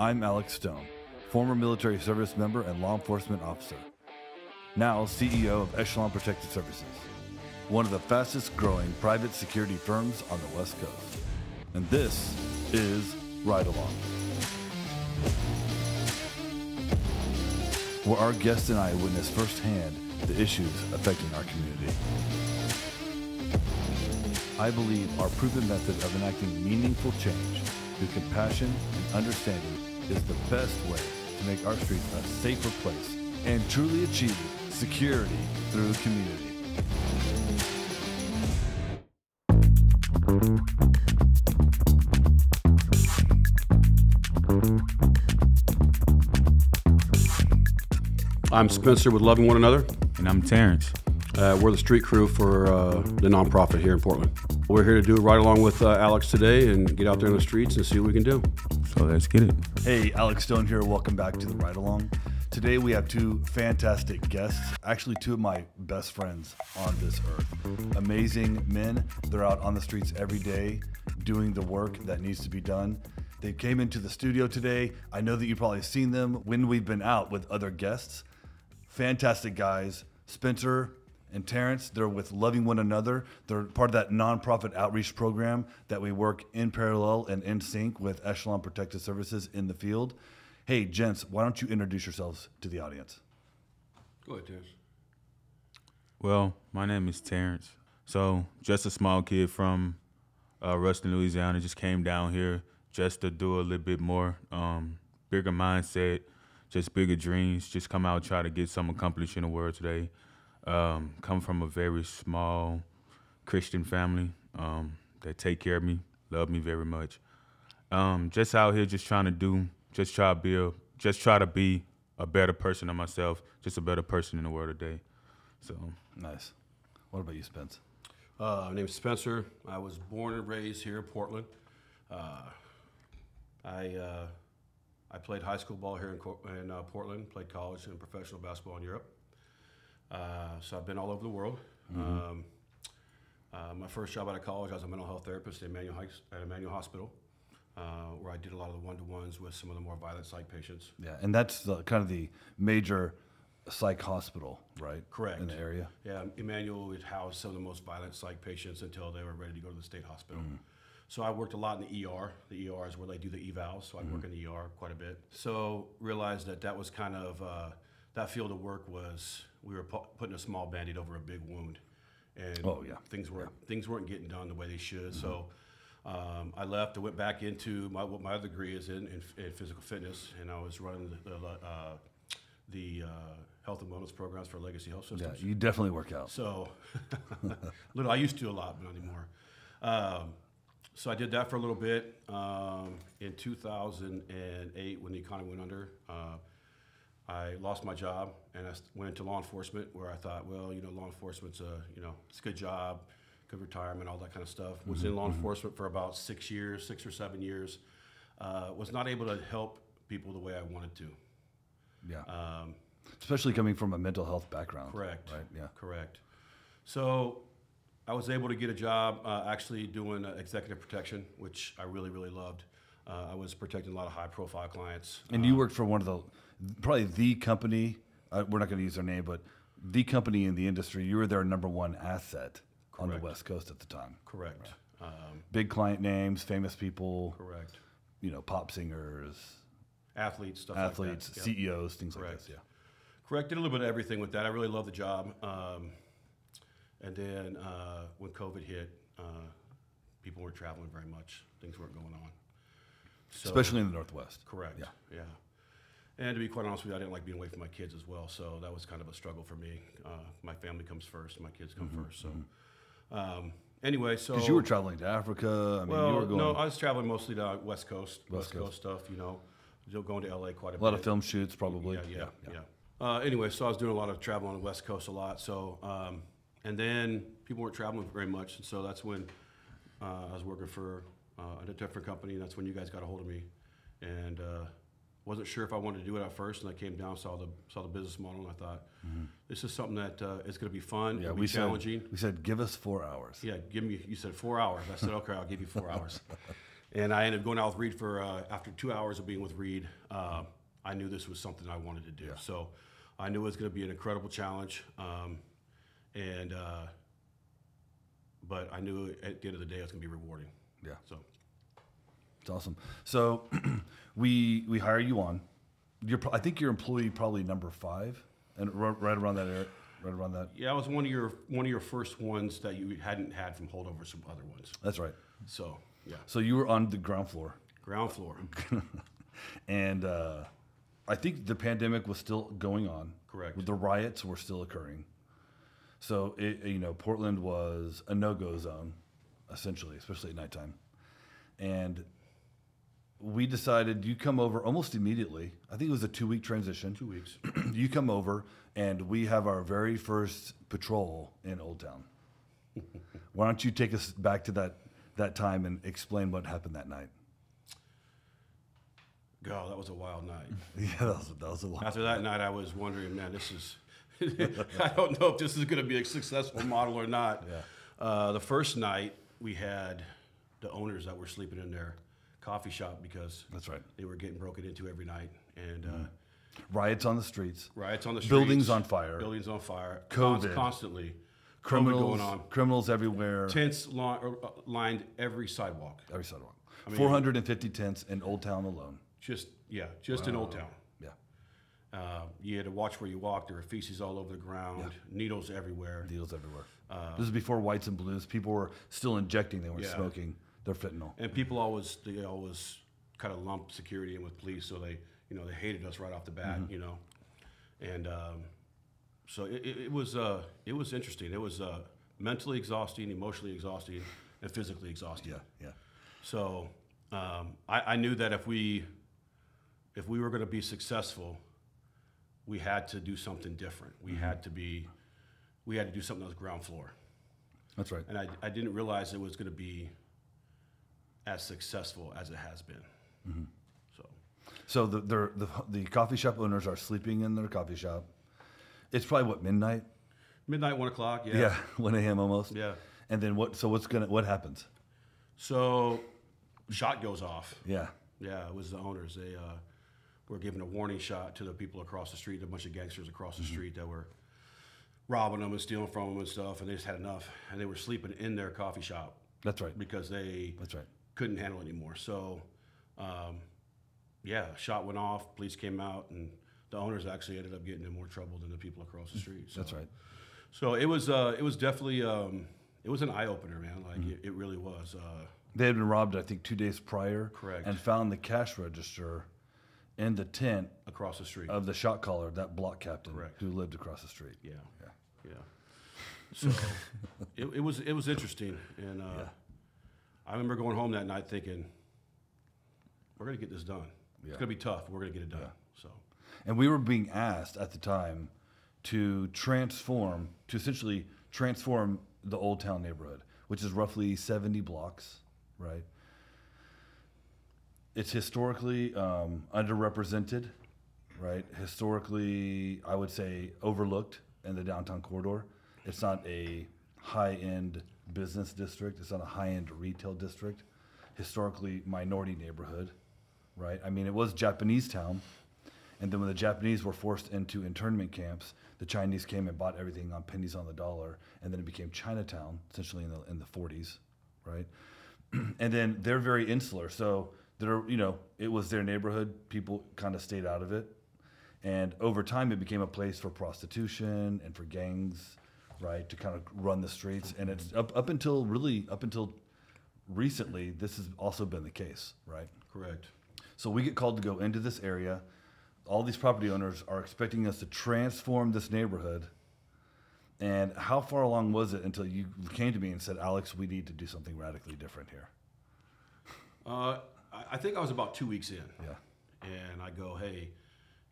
I'm Alex Stone, former military service member and law enforcement officer, now CEO of Echelon Protective Services, one of the fastest growing private security firms on the West Coast. And this is Ride Along, where our guests and I witness firsthand the issues affecting our community. I believe our proven method of enacting meaningful change through compassion and understanding is the best way to make our streets a safer place and truly achieve security through community. I'm Spencer with Loving One Another. And I'm Terrance. Uh, we're the street crew for uh, the nonprofit here in Portland. We're here to do it right along with uh, Alex today and get out there in the streets and see what we can do. So let's get it. Hey, Alex Stone here. Welcome back to the Ride Along. Today we have two fantastic guests, actually two of my best friends on this earth. Amazing men. They're out on the streets every day doing the work that needs to be done. They came into the studio today. I know that you've probably seen them when we've been out with other guests. Fantastic guys. Spencer and Terrance, they're with Loving One Another. They're part of that nonprofit outreach program that we work in parallel and in sync with Echelon Protective Services in the field. Hey, gents, why don't you introduce yourselves to the audience? Go ahead, Terrance. Well, my name is Terrance. So, just a small kid from uh, Ruston, Louisiana, just came down here just to do a little bit more, um, bigger mindset, just bigger dreams, just come out try to get some accomplished in the world today. Um, come from a very small Christian family um, that take care of me, love me very much. Um, just out here, just trying to do, just try to be a, just try to be a better person than myself, just a better person in the world today. So Nice. What about you, Spence? Uh, my name is Spencer. I was born and raised here in Portland. Uh, I uh, I played high school ball here in, in uh, Portland, played college and professional basketball in Europe. Uh, so I've been all over the world. Um, uh, my first job out of college, I was a mental health therapist at Emanuel, at Emanuel Hospital, uh, where I did a lot of the one-to-ones with some of the more violent psych patients. Yeah, and that's the, kind of the major psych hospital, right? Correct. In the area. Yeah, Emanuel would house some of the most violent psych patients until they were ready to go to the state hospital. So I worked a lot in the ER. The ER is where they do the evals, so I work in the ER quite a bit. So realized that that was kind of uh, that field of work was we were pu- putting a small band-aid over a big wound, and Oh, yeah. things weren't things weren't getting done the way they should. So. Um, I left. I went back into my what my other degree is in, in, in physical fitness, and I was running the, the, uh, the uh, health and wellness programs for Legacy Health Yeah, Systems. you definitely work out. So, little I used to a lot, but not anymore. Um, so I did that for a little bit. Um, in 2008, when the economy went under, uh, I lost my job and I went into law enforcement, where I thought, well, you know, law enforcement's a, you know, it's a good job, good retirement, all that kind of stuff. Was in law enforcement for about six years, six or seven years. Uh, was not able to help people the way I wanted to. Yeah, Um, especially coming from a mental health background. Correct. Right. Yeah. Correct. So I was able to get a job uh, actually doing uh, executive protection, which I really, really loved. Uh, I was protecting a lot of high profile clients. And you worked for one of the, probably the company. Uh, we're not going to use their name, but the company in the industry. You were their number one asset on the West Coast at the time. Correct. Um, Big client names, famous people. correct. You know, pop singers, Athletes, stuff athletes, like. CEOs, things like Correct. this. Yeah. Correct. Did a little bit of everything with that. I really loved the job. Um, and then uh, when COVID hit, uh, people weren't traveling very much. Things weren't going on. So, Especially in the Northwest. Correct. Yeah. Yeah. And to be quite honest with you, I didn't like being away from my kids as well. So that was kind of a struggle for me. Uh, my family comes first, my kids come first. So um, anyway, so Because Mm-hmm, you were traveling to Africa. I mean, well, you were going no, I was traveling mostly to West Coast, West West, Coast. stuff. You know, going to LA quite a, bit. a lot of film shoots, probably. Yeah, yeah, yeah. Uh, anyway, so I was doing a lot of travel on the West Coast a lot. So, um, and then people weren't traveling very much, and so that's when uh, I was working for uh, a different company. And that's when you guys got a hold of me, and uh, wasn't sure if I wanted to do it at first. And I came down, saw the saw the business model, and I thought, this is something that uh, is going to be fun. Mm-hmm. Yeah, we be said, challenging. we said, give us four hours. Yeah, give me. You said four hours. I said, okay, I'll give you four hours. And I ended up going out with Reed for uh, after two hours of being with Reed. Uh, I knew this was something I wanted to do. So I knew it was going to be an incredible challenge. Um, and uh, but I knew at the end of the day it was going to be rewarding. Yeah. So It's awesome. So we we hire you on. You're I think you're employee probably number five, and ri- right around that area, right around that. yeah, I was one of your one of your first ones that you hadn't had from holdovers from other ones. That's right. So yeah, So you were on the ground floor, ground floor. and uh, I think the pandemic was still going on. Correct. The riots were still occurring. So it, you know, Portland was a no-go zone, essentially, especially at nighttime, and we decided you come over almost immediately. I think it was a two-week transition. Two weeks. you come over and we have our very first patrol in Old Town. Why don't you take us back to that that time and explain what happened that night? God, that was a wild night. Yeah, that was, that was a lot. After that night, I was wondering, man, this is. I don't know if this is going to be a successful model or not. Yeah. Uh, the first night, we had the owners that were sleeping in their coffee shop because That's right. they were getting broken into every night, and uh, Riots on the streets, riots on the streets, Buildings on fire. buildings on fire, COVID. constantly, criminals COVID going on, criminals everywhere, tents li- uh, lined every sidewalk. every sidewalk. mean- 450 tents in Old Town alone. Just yeah, just in Old Town. Yeah, Uh, you had to watch where you walked. There were feces all over the ground, needles everywhere. Needles everywhere. this is before whites and blues. People were still injecting; they weren't Yeah. smoking their fentanyl. And people always they always kind of lump security in with police, so they you know they hated us right off the bat, Mm-hmm. you know, and um, so it, it, it was uh, it was interesting. It was uh, mentally exhausting, emotionally exhausting, and physically exhausting. Yeah, yeah. So um, I, I knew that if we if we were going to be successful, we had to do something different. We Mm-hmm. had to be we had to do something that was ground floor, That's right. and I, I didn't realize it was going to be as successful as it has been. Mm-hmm. So So the, the the coffee shop owners are sleeping in their coffee shop. It's probably what midnight. midnight, one o'clock. Yeah. Yeah, one a.m. almost. Yeah. And then what? So what's gonna what happens? So shot goes off. Yeah. Yeah, it was the owners. They uh, were giving a warning shot to the people across the street, a bunch of gangsters across the street that were robbing them and stealing from them and stuff, and they just had enough. And they were sleeping in their coffee shop That's right. because they That's right. Couldn't handle anymore. So, um, yeah, shot went off. Police came out, and the owners actually ended up getting in more trouble than the people across the street. So, That's right. So it was, uh, it was definitely, um, it was an eye opener, man. Like Mm-hmm. it, it really was. Uh, They had been robbed, I think, two days prior. Correct. And found the cash register in the tent across the street. of the shot caller, that block captain, Correct. who lived across the street. Yeah, Yeah. yeah. So it, it was it was interesting, and uh, I remember going home that night thinking, "We're gonna get this done. Yeah. It's gonna be tough. We're gonna get it done." So And we were being asked at the time to transform, to essentially transform the Old Town neighborhood, which is roughly 70 blocks, right? It's historically um, underrepresented, right? Historically, I would say overlooked in the downtown corridor. It's not a high end business district, it's not a high end retail district. Historically, minority neighborhood, right? I mean, it was Japanese town. And then when the Japanese were forced into internment camps, the Chinese came and bought everything on pennies on the dollar, and then it became Chinatown, essentially in the in the 40s, right? and then they're very insular, so they're you know it was their neighborhood. People kind of stayed out of it, and over time it became a place for prostitution and for gangs, right, to kind of run the streets. And it's up up until really up until recently, this has also been the case, right? correct. So we get called to go into this area. All these property owners are expecting us to transform this neighborhood. And how far along was it until you came to me and said, Alex, we need to do something radically different here? Uh, I, I think I was about two weeks in, Yeah. and I go, "Hey,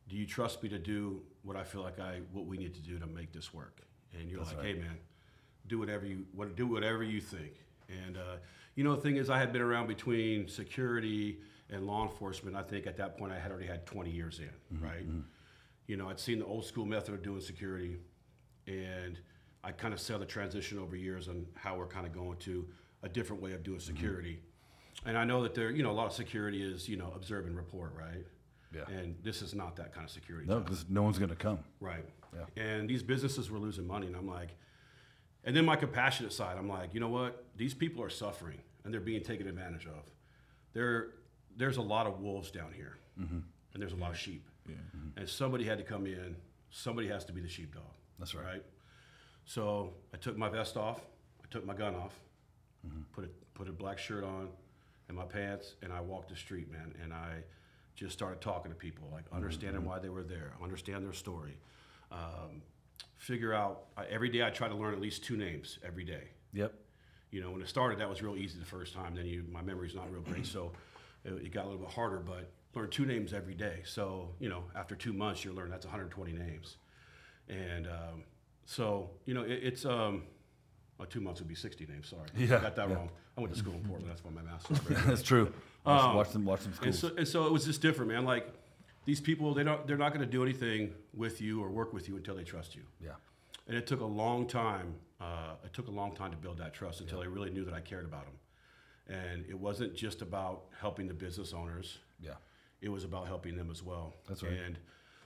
do you trust me to do what I feel like I what we need to do to make this work?" And you're That's like, right. "Hey, man, do whatever you what do whatever you think." And uh, you know, the thing is, I had been around between security and law enforcement. I think at that point, I had already had 20 years in, mm-hmm, right? Mm-hmm. You know, I'd seen the old school method of doing security, and I kind of saw the transition over years on how we're kind of going to a different way of doing mm-hmm. security. And I know that there, you know, a lot of security is, you know, observe and report, right? Yeah. And this is not that kind of security. No, because no one's going to come. Right. Yeah. And these businesses were losing money, and I'm like, and then my compassionate side, I'm like, you know what? These people are suffering, and they're being taken advantage of. There, there's a lot of wolves down here, Mm-hmm. and there's a lot of sheep. Yeah. And somebody had to come in. Somebody has to be the sheepdog. That's right. Right. So I took my vest off. I took my gun off. Mm-hmm. Put a put a black shirt on, and my pants, and I walked the street, man. And I just started talking to people, like understanding Mm-hmm. why they were there, understand their story, um, figure out. I, every day I try to learn at least two names every day. Yep. You know, when it started, that was real easy the first time. Then you, my memory's not real great, so it, it got a little bit harder. But learn two names every day. So you know, after two months, you learn that's 120 names, and um, so you know, it, it's um, well, two months would be 60 names. Sorry, Yeah, I got that yeah. wrong. I went to school in Portland. That's why my math's. That's true. Watch, Um, watch them. Watch them And so, and so it was just different, man. Like these people, they don't, they're not going to do anything with you or work with you until they trust you. yeah. And it took a long time. Uh, it took a long time to build that trust until they really knew that I cared about them. And it wasn't just about helping the business owners. Yeah. It was about helping them as well. That's right. And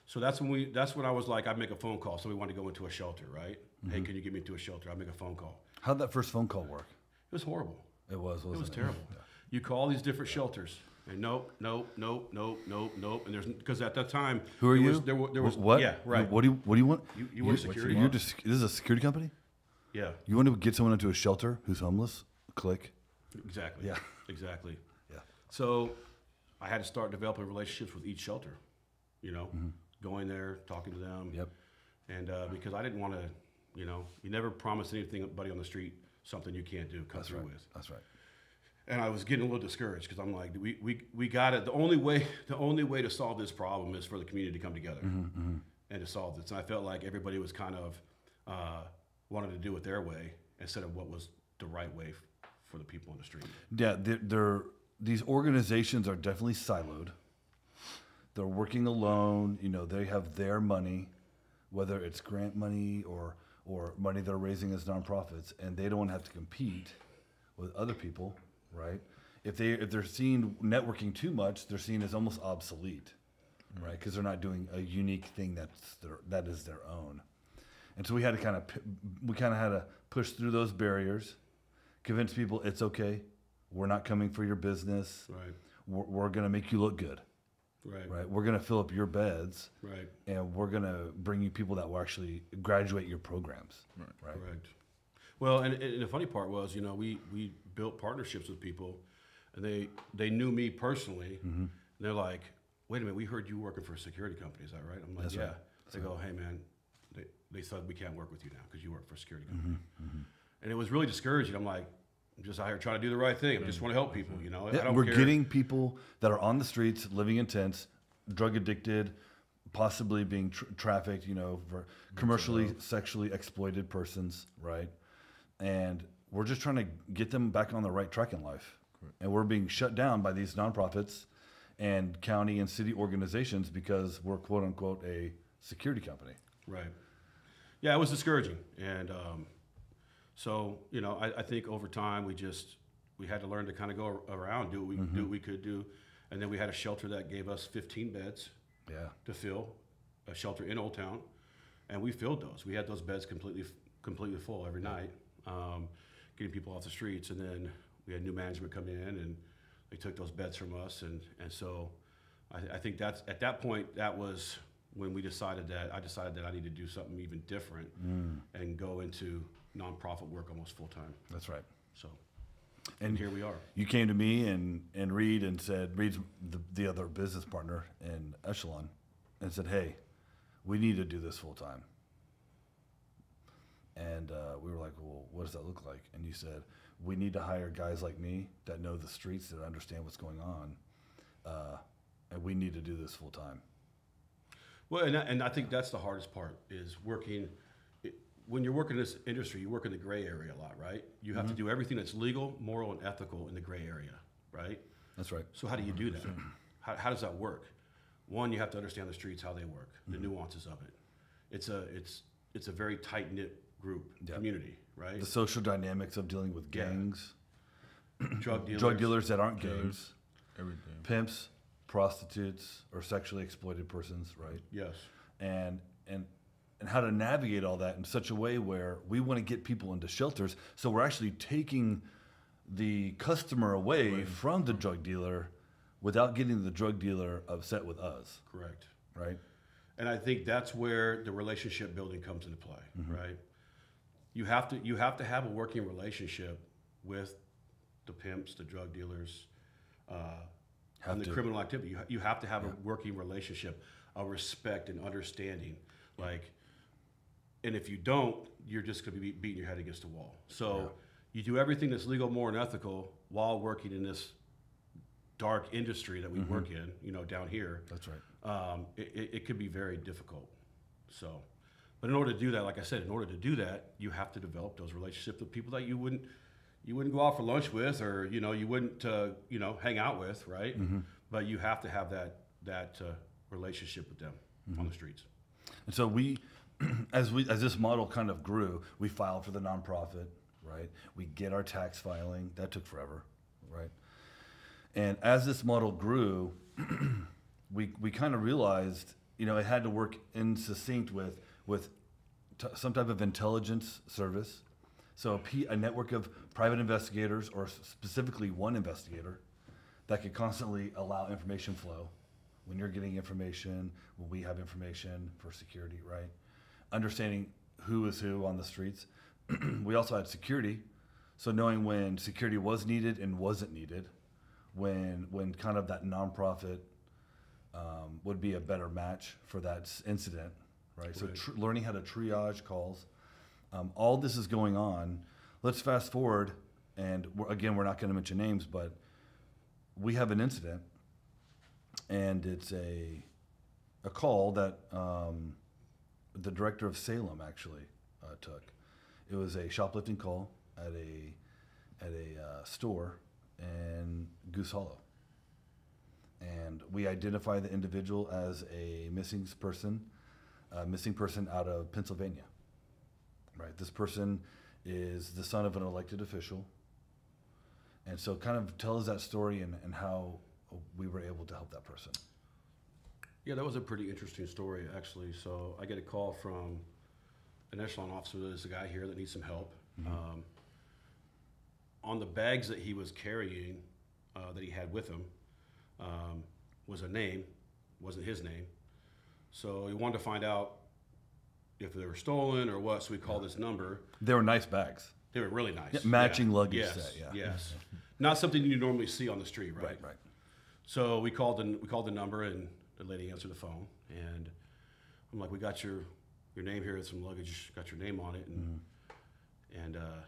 so that's when we. That's when I was like, I'd make a phone call. Somebody wanted to go into a shelter, right? Mm-hmm. Hey, can you get me to a shelter? I'd make a phone call. How'd that first phone call work? It was horrible. It was. Wasn't It was terrible. You call these different shelters, and nope, nope, nope, nope, nope, nope. And there's because at that time, Who are there you? Was, there, wa- there was what? Yeah, right. What do you What do you want? You- you work security? You're just. This is a security company. Yeah, You want to get someone into a shelter who's homeless? Click. exactly. Yeah. exactly. Yeah. So I had to start developing relationships with each shelter. You know, going there, talking to them. Mm-hmm. Yep. And uh, because I didn't want to, you know, you never promise anything anybody on the street something you can't do, cut That's through right. with. That's right. And I was getting a little discouraged because I'm like, we, we, we got it. The only way the only way to solve this problem is for the community to come together Mm-hmm, and to solve this. And I felt like everybody was kind of uh, wanted to do it their way instead of what was the right way f- for the people on the street. Yeah, they're, they're these organizations are definitely siloed. They're working alone. You know, they have their money, whether it's grant money or or money they're raising as nonprofits, and they don't have to compete with other people, right? If they if they're seeing networking too much, they're seen as almost obsolete, mm. right? Because they're not doing a unique thing that's their, that is their own. And so we had to kind of we kind of had to push through those barriers, convince people it's okay. We're not coming for your business. Right. We're, we're going to make you look good, Right. right? We're going to fill up your beds, Right. and we're going to bring you people that will actually graduate your programs, right? Correct. Well, and, and the funny part was, you know, we, we built partnerships with people, and they they knew me personally. Mm-hmm. And they're like, "Wait a minute, we heard you working for a security company. Is that right?" I'm like, That's "Yeah." right. They go, "Hey, man, they, they said we can't work with you now because you work for a security Mm-hmm. company." And it was really discouraging. I'm like, "I'm just out here trying to do the right thing. I just want to help people. You know, I Yeah, we're care." getting people that are on the streets, living in tents, drug addicted, possibly being tr- trafficked, you know, for commercially, sexually exploited persons, right? And we're just trying to get them back on the right track in life. And we're being shut down by these nonprofits and county and city organizations because we're quote unquote a security company. Right. Yeah, it was discouraging, and um, so you know, I, I think over time we just we had to learn to kind of go around, do what we do what we could do, and then we had a shelter that gave us 15 beds Yeah. to fill, a shelter in Old Town, and we filled those. We had those beds completely completely full every night, um, getting people off the streets, and then we had new management come in and they took those beds from us, and and so I, I think that's at that point that was when we decided that I decided that I need to do something even different mm. and go into nonprofit work almost full time. That's right. So, And and here we are. you came to me and, and Reed and said, Reed's the, the other business partner in Echelon, and said, hey, we need to do this full time. And uh, we were like, well, what does that look like? And you said, we need to hire guys like me that know the streets, that understand what's going on, uh, and we need to do this full time. Well, and I, and I think that's the hardest part is working. It, when you're working in this industry, you work in the gray area a lot, right? You have to do everything that's legal, moral, and ethical in the gray area, right? That's right. So how do you do that? How, how does that work? One, you have to understand the streets, how they work, the nuances of it. It's a it's it's a very tight knit group Yeah. community, right? The social dynamics of dealing with Yeah. gangs, drug dealers. drug dealers that aren't gangs, Everything. pimps, prostitutes, or sexually exploited persons, right? Yes. and and and how to navigate all that in such a way where we want to get people into shelters so we're actually taking the customer away from the drug dealer without getting the drug dealer upset with us Correct. right And I think that's where the relationship building comes into play, mm-hmm. right? You have to you have to have a working relationship with the pimps, the drug dealers, uh, and the to. criminal activity. You, ha- you have to have a working relationship, a respect and understanding. Like, and if you don't, you're just going to be beating your head against the wall. So you do everything that's legal, moral, and ethical while working in this dark industry that we Mm-hmm. work in. You know, down here that's right um, it, it, it could be very difficult. So, but in order to do that, like I said, in order to do that, you have to develop those relationships with people that you wouldn't you wouldn't go out for lunch with, or you know you wouldn't uh, you know hang out with, right? But you have to have that that uh, relationship with them on the streets. and so we as we as this model kind of grew we filed for the nonprofit right? We get our tax filing. That took forever right? And as this model grew we we kind of realized, you know, it had to work in succinct with with some type of intelligence service. So a, P, a network of private investigators, or specifically one investigator, that could constantly allow information flow. When you're getting information, when we have information for security, right? Understanding who is who on the streets. we also had security, so knowing when security was needed and wasn't needed, when when kind of that nonprofit um, would be a better match for that incident, right? So Right. tr- learning how to triage calls. Um, all this is going on. Let's fast forward, and we're, again, we're not going to mention names, but we have an incident, and it's a a call that um, the director of Salem actually uh, took. It was a shoplifting call at a at a uh, store in Goose Hollow and we identify the individual as a missing person, a missing person out of Pennsylvania. Right. This person is the son of an elected official, and so kind of tell us that story and, and how we were able to help that person. Yeah, that was a pretty interesting story, actually. So I get a call from an echelon officer. There's a guy here that needs some help. Um, on the bags that he was carrying, uh, that he had with him, um, was a name, wasn't his name. So he wanted to find out if they were stolen or what. So we called this number. They were nice bags. They were really nice. Yeah, matching luggage yes, set, yeah. Yes. Not something you normally see on the street, right? right. So we called the we called the number and the lady answered the phone and I'm like, we got your your name here, some luggage, got your name on it, and and uh,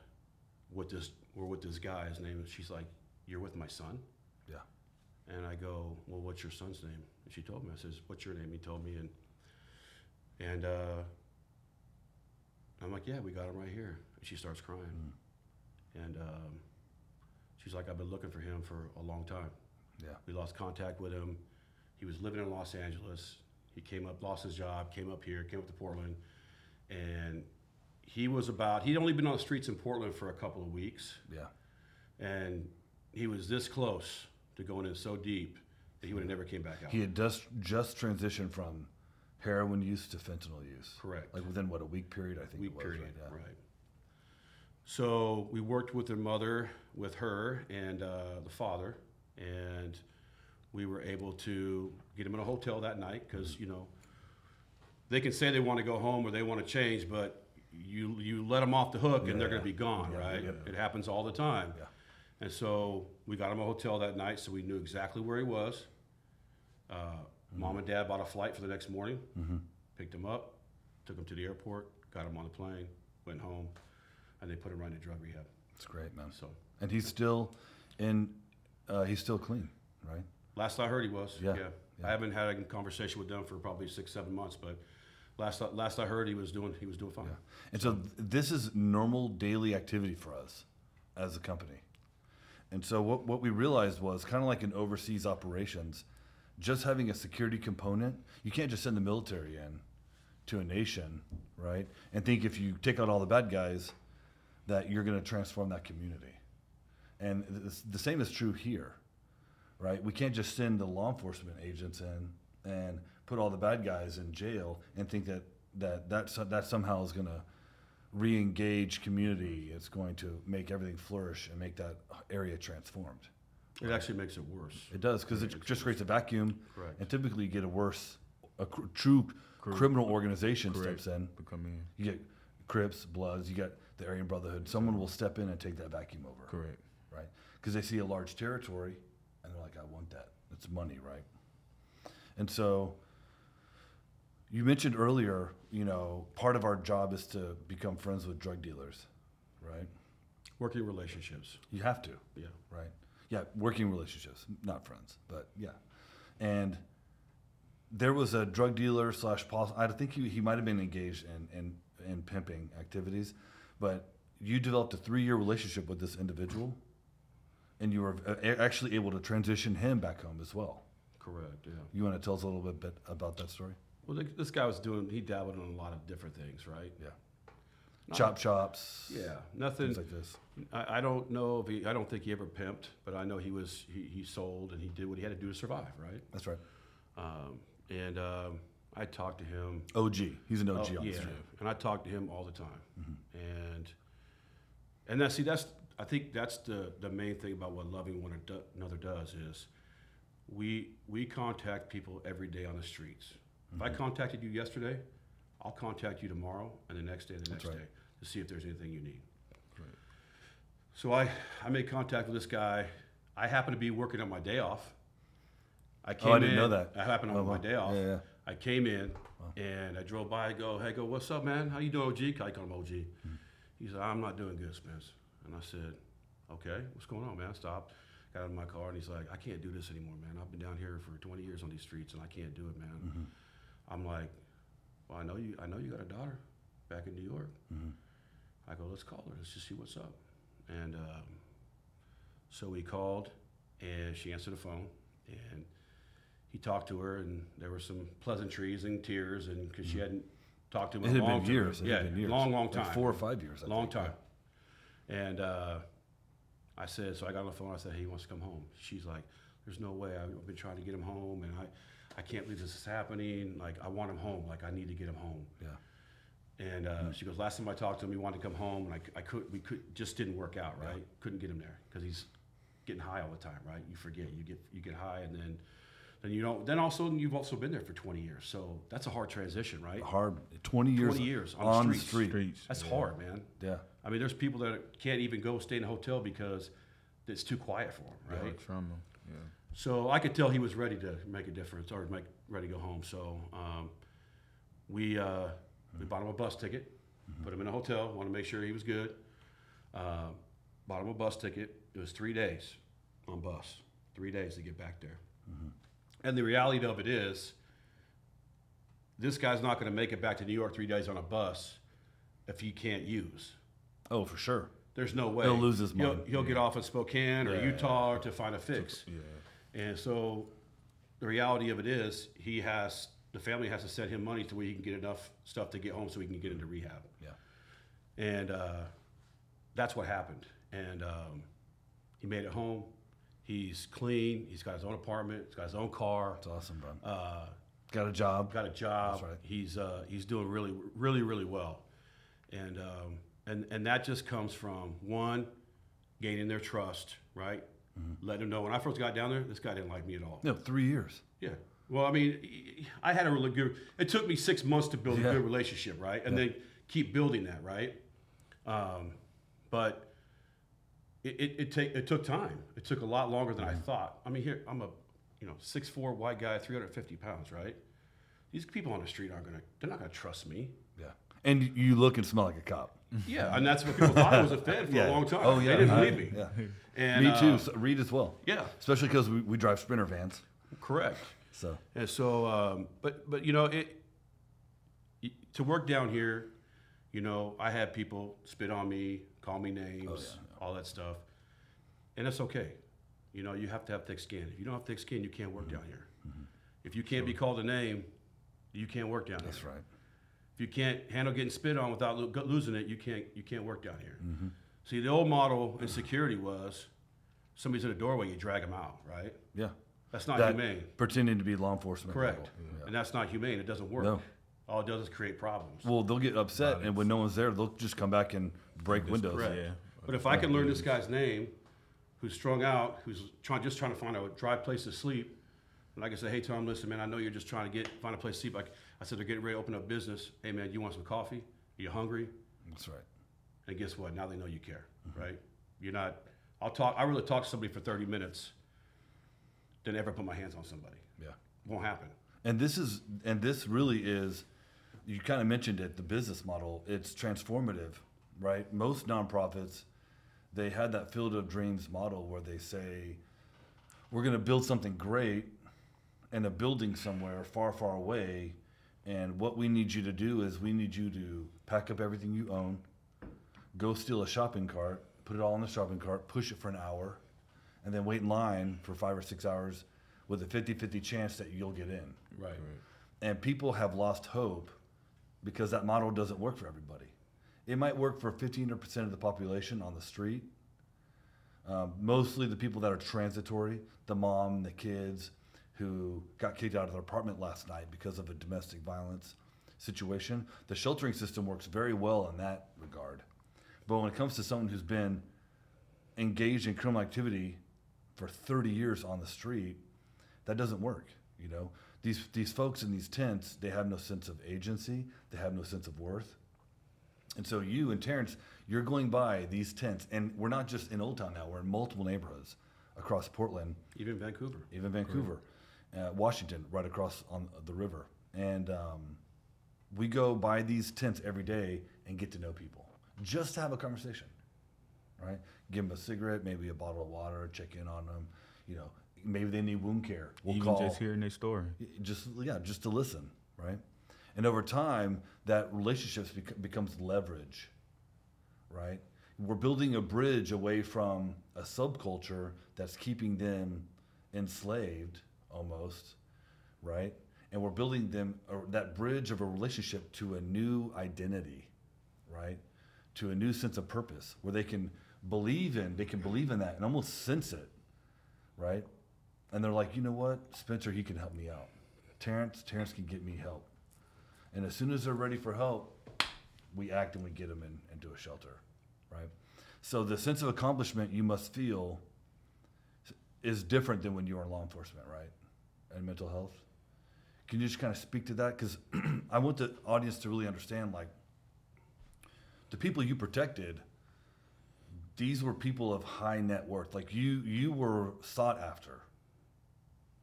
with this we're with this guy. His name. is She's like, you're with my son, Yeah. and I go, well, what's your son's name? And she told me. I says, what's your name? He told me, and and uh, I'm like, yeah, we got him right here. And she starts crying, and um, she's like, I've been looking for him for a long time. Yeah. We lost contact with him. He was living in Los Angeles. He came up, lost his job, came up here, came up to Portland, and he was about. He'd only been on the streets in Portland for a couple of weeks, Yeah. and he was this close to going in so deep he would have never came back out. He had just just transitioned from heroin use to fentanyl use. Correct. Like within what a week period, I think. week it was, period, Right. Yeah. right? So we worked with their mother, with her, and uh, the father, and we were able to get him in a hotel that night because you know they can say they want to go home or they want to change, but you you let them off the hook and they're going to be gone, Yeah, right? It happens all the time. Yeah. And so we got him a hotel that night, so we knew exactly where he was. Uh, Mom and Dad bought a flight for the next morning, picked him up, took him to the airport, got him on the plane, went home, and they put him right in drug rehab. It's great, man. So And he's still in. Uh, he's still clean, right? last I heard, he was. Yeah, Yeah. yeah. I haven't had a conversation with them for probably six, seven months, but last I- last I heard, he was doing he was doing fine. Yeah. And so th- this is normal daily activity for us as a company. And so what, what we realized was kind of like in overseas operations, just having a security component, you can't just send the military in to a nation, right? And think if you take out all the bad guys, that you're going to transform that community. And the same is true here, right? We can't just send the law enforcement agents in and put all the bad guys in jail and think that that that, that somehow is going to re-engage community. It's going to make everything flourish and make that area transformed. It actually makes it worse. It does because it just creates a vacuum, Correct. and typically you get a worse, a cr- true criminal organization Correct. steps in. Become in. You get Crips, Bloods, you get the Aryan Brotherhood. Someone will step in and take that vacuum over, Correct. right? Because they see a large territory, and they're like, "I want that. It's money, right?" And so, you mentioned earlier, you know, part of our job is to become friends with drug dealers, right? Working relationships. You have to. Yeah. right? Yeah, working relationships, not friends, but yeah. And there was a drug dealer slash I think he, he might have been engaged in, in in pimping activities, but you developed a three year relationship with this individual, and you were uh, actually able to transition him back home as well. Correct. Yeah. You want to tell us a little bit, about that story? Well, this guy was doing. He dabbled in a lot of different things, right? Yeah, chop shops, Yeah. Nothing. things like this. I, I don't know if he. I don't think he ever pimped, but I know he was. He, he sold and he did what he had to do to survive, right? That's right. Um, and um, I talked to him. OG, he's an OG Oh, on the yeah, street. and I talked to him all the time, and and that see that's I think that's the the main thing about what loving one another does is we we contact people every day on the streets. If I contacted you yesterday, I'll contact you tomorrow and the next day, and the next right. day to see if there's anything you need. Right. So I I made contact with this guy. I happened to be working on my day off. I came Oh, I didn't in, know that. I happened on Oh, my day off. Yeah, yeah. I came in and I drove by. I go, hey, go, what's up, man? How you doing, OG? I call him OG. Hmm. He said, I'm not doing good, Spence. And I said, okay, what's going on, man? I stopped, got out of my car, and he's like, I can't do this anymore, man. I've been down here for 20 years on these streets, and I can't do it, man. Mm-hmm. I'm like, well, I know you. I know you got a daughter back in New York. Mm-hmm. I go, let's call her. Let's just see what's up. And um, so we called, and she answered the phone, and he talked to her, and there were some pleasantries and tears, and because she hadn't talked to him Mm-hmm. It in a had long been years. It yeah, been years. long, long Like time, four or five years. I long think, time. And uh, I said, so I got on the phone. I said, hey, he wants to come home. She's like, there's no way. I've been trying to get him home, and I, I can't believe this is happening. Like, I want him home. Like, I need to get him home. Yeah. And uh, she goes, last time I talked to him, he wanted to come home, and I could, we could, just didn't work out, right? Couldn't get him there because he's getting high all the time, right? You forget, you get, you get high, and then, then you don't. Then also, you've also been there for 20 years, so that's a hard transition, right? Hard. Twenty years. 20 years on, on the the streets. street. Streets. That's yeah. hard, man. Yeah. I mean, there's people that can't even go stay in a hotel because it's too quiet for them, right? Right. Trauma. Yeah. So I could tell he was ready to make a difference or make ready to go home. So um, we uh, we bought him a bus ticket, put him in a hotel. Want to make sure he was good. Uh, bought him a bus ticket. It was three days on bus, three days to get back there. And the reality of it is, this guy's not going to make it back to New York three days on a bus if he can't use. Oh, for sure. There's no way He'll lose his He'll, he'll get off in Spokane or Yeah. Utah to find a fix. Yeah. And so the reality of it is he has the family has to send him money to where he can get enough stuff to get home so he can get into rehab. Yeah. And uh, that's what happened. And um, he made it home. He's clean. He's got his own apartment. He's got his own car. It's awesome, bro. Uh, Got a job. got a job. That's right. He's uh, he's doing really really really well, and um, and and that just comes from one, gaining their trust, right? Mm-hmm. Letting them know when I first got down there, this guy didn't like me at all. No, three years. Yeah. Well, I mean, I had a really good. It took me six months to build Yeah. a good relationship, right? And then keep building that, right? Um, but it, it, it take it took time. It took a lot longer than I thought. I mean, here I'm a you know six four white guy, three hundred fifty pounds, right? These people on the street aren't gonna. They're not gonna trust me. Yeah. And you look and smell like a cop. Yeah, and that's what people thought I was a Fed for Yeah. a long time. Oh, yeah. They didn't I- believe me. Yeah. And, me too. uh, So, Reed as well. yeah, Especially because we, we drive Sprinter vans. correct. So And so, um, but but you know, it to work down here, you know, I had people spit on me, call me names, all that stuff, and it's okay. You know, you have to have thick skin. If you don't have thick skin, you can't work down here. If you can't be called a name, you can't work down that's here. That's right. If you can't handle getting spit on without lo- losing it, you can't you can't work down here. See, the old model in security was somebody's in a doorway, you drag them out, right? Yeah. That's not That- humane. Pretending to be law enforcement. Correct. Yeah. And that's not humane. It doesn't work. No. All it does is create problems. Well, they'll get upset, and when no one's there, they'll just come back and break windows. Correct. Yeah. But if I can learn this guy's name, who's strung out, who's trying, just trying to find a dry place to sleep, and I can say, hey, Tom, listen, man, I know you're just trying to get find a place to sleep. Like I said, they're getting ready to open up business. Hey, man, you want some coffee? Are you hungry? That's right. And guess what? Now they know you care, right? You're not. I'll talk. I really talk to somebody for 30 minutes, than ever put my hands on somebody. Yeah. Won't happen. And this is, and this really is, you kind of mentioned it, the business model. It's transformative, right? Most nonprofits, they had that field of dreams model where they say, we're going to build something great in a building somewhere far, far away. And what we need you to do is we need you to pack up everything you own, go steal a shopping cart, put it all in the shopping cart, push it for an hour, and then wait in line for five or six hours with a 50 50 chance that you'll get in. Right. And people have lost hope because that model doesn't work for everybody. It might work for 15% of the population on the street, um, mostly the people that are transitory, the mom, the kids who got kicked out of their apartment last night because of a domestic violence situation. The sheltering system works very well in that regard. But when it comes to someone who's been engaged in criminal activity for 30 years on the street, that doesn't work. You know, these these folks in these tents, they have no sense of agency, they have no sense of worth. And so you and Terrance, you're going by these tents, and we're not just in Old Town now; we're in multiple neighborhoods across Portland, Even Vancouver. even Vancouver, uh, Washington, right across on the river. And um, we go by these tents every day and get to know people, just to have a conversation, right? Give them a cigarette, maybe a bottle of water, check in on them. You know, maybe they need wound care. We'll Even call just hearing their story. just yeah, just to listen, right? And over time, that relationships bec- becomes leverage, right? We're building a bridge away from a subculture that's keeping them enslaved almost, right? And we're building them uh, that bridge of a relationship to a new identity, right? To a new sense of purpose where they can believe in, they can believe in that and almost sense it, right? And they're like, you know what, Spencer, he can help me out. Terrance, Terrance can get me help. And as soon as they're ready for help, we act and we get them in, into a shelter, right? So the sense of accomplishment you must feel is different than when you are in law enforcement, right? And mental health. Can you just kind of speak to that? Because I want the audience to really understand, like, the people you protected, these were people of high net worth. Like you, you were sought after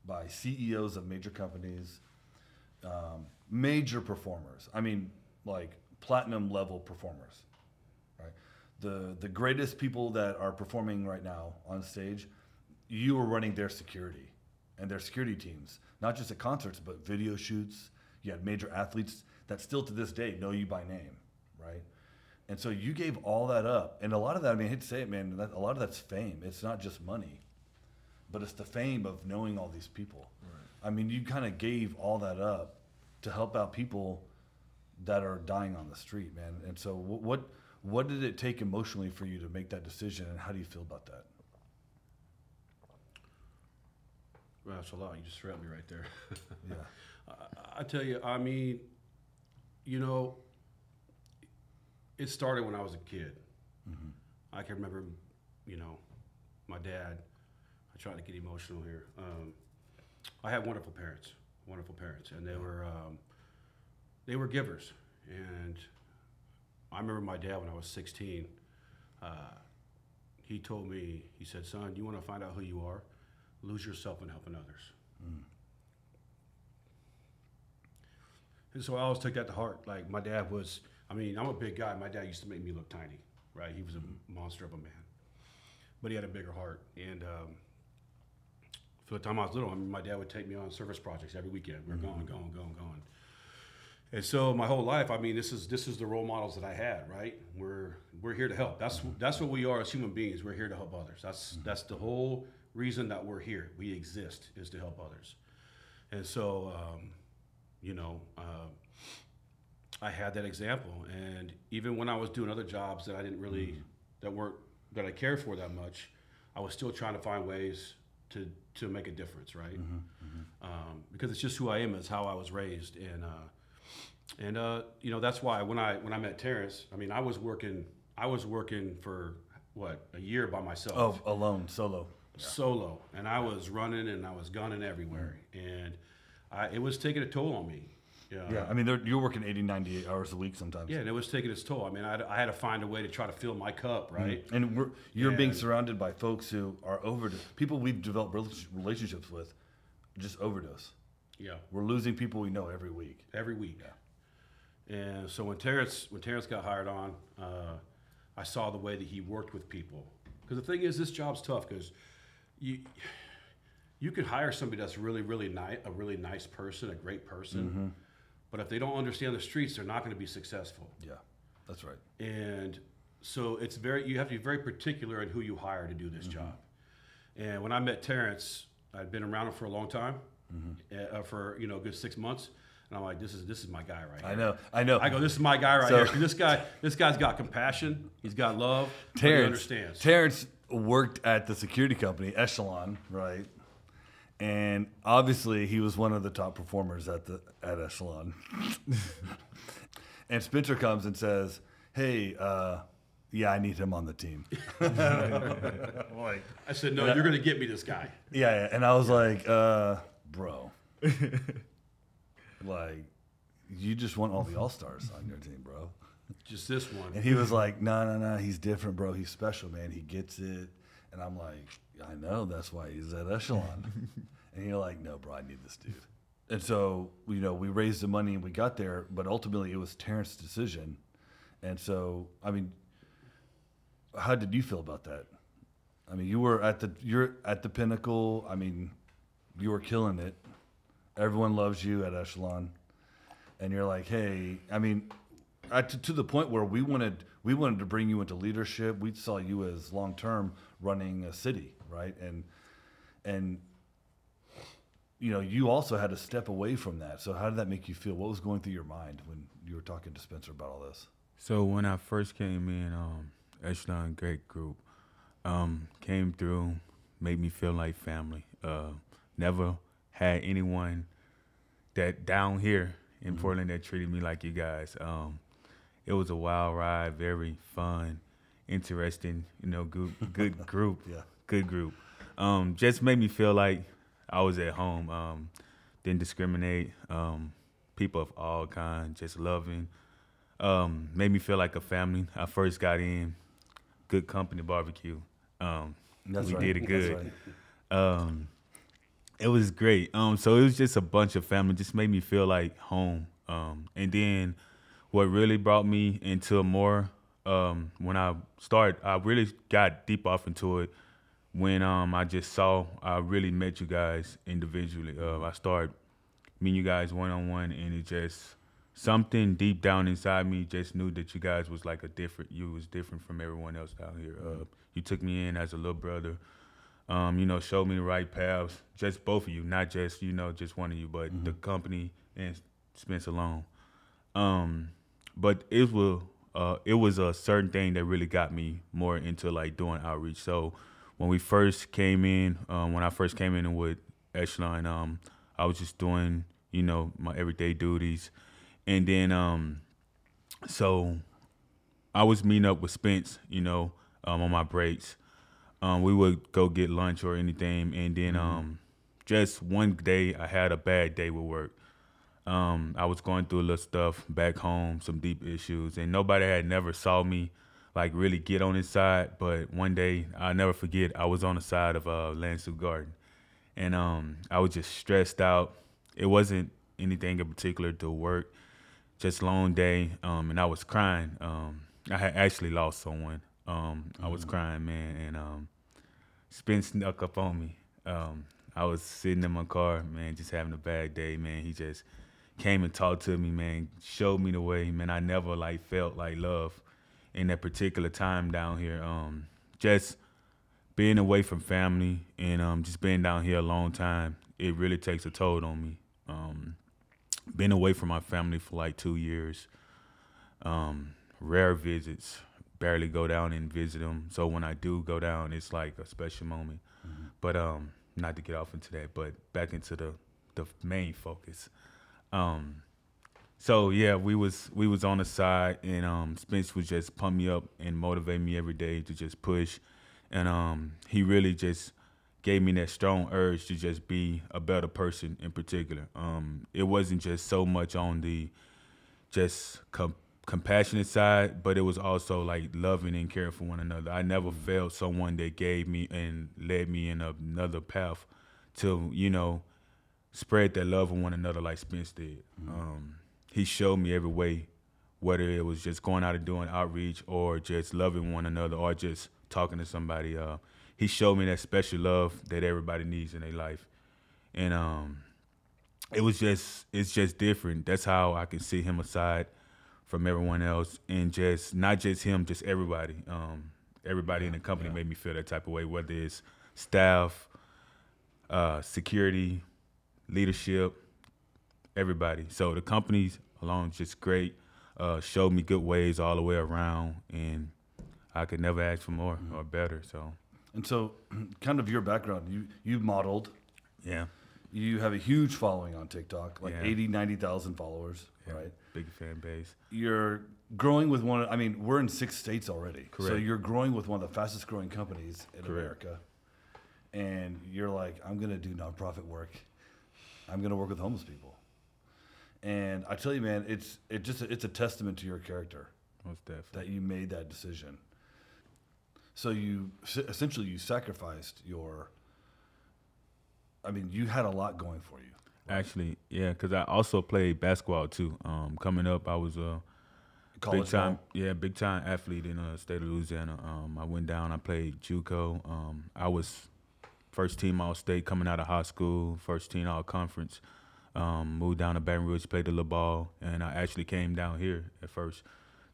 by CEOs of major companies, um, major performers. I mean, like platinum level performers, right? The the greatest people that are performing right now on stage, you were running their security and their security teams, not just at concerts, but video shoots. You had major athletes that still to this day know you by name, right? And so you gave all that up, and a lot of that. I mean, I hate to say it, man. That, a lot of that's fame. It's not just money, but it's the fame of knowing all these people. I mean, you kind of gave all that up to help out people that are dying on the street, man. And so, wh- what what did it take emotionally for you to make that decision, and how do you feel about that? Well, that's a lot. You just threw at me right there. Yeah, I, I tell you, I mean, you know, it started when I was a kid. I can remember, you know, my dad. I try to get emotional here. Um, I had wonderful parents, wonderful parents, and they were um, they were givers. And I remember my dad when I was 16. Uh, he told me, he said, "Son, you want to find out who you are? Lose yourself in helping others." Hmm. And so I always took that to heart. Like my dad was, I mean, I'm a big guy. My dad used to make me look tiny, right? He was a hmm. monster of a man, but he had a bigger heart. And um, for the time I was little, I mean, my dad would take me on service projects every weekend. We were going, hmm. going, going, going. And so my whole life, I mean, this is this is the role models that I had, right? We're we're here to help. That's that's what we are as human beings. We're here to help others. That's that's the whole reason that we're here. We exist is to help others. And so, um, you know, uh, I had that example. And even when I was doing other jobs that I didn't really, that weren't, that I cared for that much, I was still trying to find ways to to make a difference, right? Um, because it's just who I am, it's how I was raised, and uh, and uh, you know that's why when I when I met Terrance, I mean I was working I was working for what a year by myself Oh, alone, solo. Solo, and I was running and I was gunning everywhere, and I, it was taking a toll on me. Yeah, Yeah, I mean, you're working 80, 98 hours a week sometimes. yeah, and it was taking its toll. I mean, I had, I had to find a way to try to fill my cup, right? And we're, you're being surrounded by folks who are overdose. People we've developed relationships with just overdose. Yeah, We're losing people we know every week. every week. Yeah. And so when Terrance when Terrance got hired on, uh, I saw the way that he worked with people. Because the thing is, this job's tough because you you could hire somebody that's really really nice, a really nice person, a great person, mm-hmm. but if they don't understand the streets, they're not going to be successful. Yeah, that's right. And so it's very you have to be very particular in who you hire to do this mm-hmm. job. And when I met Terrance, I'd been around him for a long time, mm-hmm. eh, uh, for you know a good six months, and I'm like, this is this is my guy right I here. know. I know. I go, this is my guy right So- here. This guy, this guy's got compassion. He's got love. Terrance understands. Terrance worked at the security company Echelon, right? And obviously, he was one of the top performers at the at Echelon. and Spencer comes and says, "Hey, uh, yeah, I need him on the team." like, I said, no, you're going to get me this guy. yeah, yeah. And I was like, uh, "Bro, like, you just want all the all stars on your team, bro." Just this one. And he was like, no, no, no, he's different, bro. He's special, man. He gets it. And I'm like, I know. That's why he's at Echelon. and you're like, no, bro, I need this dude. And so, you know, we raised the money and we got there, but ultimately it was Terrance's decision. And so, I mean, how did you feel about that? I mean, you were at the you're at the pinnacle. I mean, you were killing it. Everyone loves you at Echelon, and you're like, hey, I mean, uh, to, to the point where we wanted we wanted to bring you into leadership. We saw you as long term running a city, right? And and you know, you also had to step away from that. So how did that make you feel? What was going through your mind when you were talking to Spencer about all this? So when I first came in, um, Echelon Great Group um, came through, made me feel like family. Uh, never had anyone that down here in Portland that treated me like you guys. Um, it was a wild ride, very fun, interesting. You know, good good group. Yeah. good group. Um, just made me feel like I was at home. Um, didn't discriminate. Um, people of all kinds, just loving. Um, made me feel like a family. I first got in, good company barbecue. Um, That's we right. did it good. right. Um, it was great. Um, so it was just a bunch of family. Just made me feel like home. Um, and then what really brought me into more um, when I started, I really got deep off into it when um, I just saw I really met you guys individually. Uh, I started meeting you guys one on one, and it just something deep down inside me just knew that you guys was like a different. You was different from everyone else down here. Uh, you took me in as a little brother um, you know, showed me the right paths. Just both of you, not just you know, just one of you, but the company and Spence alone. Um, but it was uh, it was a certain thing that really got me more into like doing outreach. So when we first came in, um, when I first came in with Echelon, um, I was just doing you know my everyday duties, and then um, so I was meeting up with Spence, you know, um, on my breaks um, we would go get lunch or anything, and then um, just one day I had a bad day with work. Um, I was going through a little stuff back home, some deep issues, and nobody had never saw me like really get on his side. But one day I'll never forget, I was on the side of uh, Lan Su Garden, and um, I was just stressed out. It wasn't anything in particular to work, just long day, um, and I was crying. Um, I had actually lost someone. Um, I was crying, man, and um, Spence snuck up on me. Um, I was sitting in my car, man, just having a bad day, man. He just came and talked to me, man, showed me the way, man. I never like felt like love in that particular time down here. Um, just being away from family and um, just being down here a long time, it really takes a toll on me. Um, been away from my family for like two years. Um, rare visits, barely go down and visit them. So when I do go down, it's like a special moment. But um, not to get off into that, but back into the the main focus. Um, so yeah, we was we was on the side, and um, Spence was just pump me up and motivate me every day to just push, and um, he really just gave me that strong urge to just be a better person in particular. Um, it wasn't just so much on the just com- compassionate side, but it was also like loving and caring for one another. I never felt someone that gave me and led me in another path to, you know, spread that love with one another like Spence did. Um, he showed me every way, whether it was just going out and doing outreach or just loving one another or just talking to somebody. Uh, he showed me that special love that everybody needs in their life, and um, it was just it's just different. That's how I can see him aside from everyone else, and just not just him, just everybody. Um, everybody in the company made me feel that type of way, whether it's staff, uh, security, leadership, everybody. So the companies alone just great. Uh, showed me good ways all the way around, and I could never ask for more or better. So And so, kind of your background, you you modeled. yeah, You have a huge following on TikTok, like Yeah. 80, 90,000 followers, yeah, right? big fan base. You're growing with one. Of, I mean, we're in six states already, Correct. so you're growing with one of the fastest growing companies in Correct. America. And you're like, I'm gonna do nonprofit work. I'm gonna work with homeless people. And I tell you, man, it's it just it's a testament to your character Most definitely. that you made that decision. So you essentially you sacrificed your. I mean, you had a lot going for you. Actually, yeah, because I also played basketball too. Um, coming up, I was a big time, ball. yeah, big time athlete in the state of Louisiana. Um, I went down, I played JUCO. Um, I was first team All State coming out of high school, first team All Conference. Um, moved down to Baton Rouge, played a little ball, and I actually came down here at first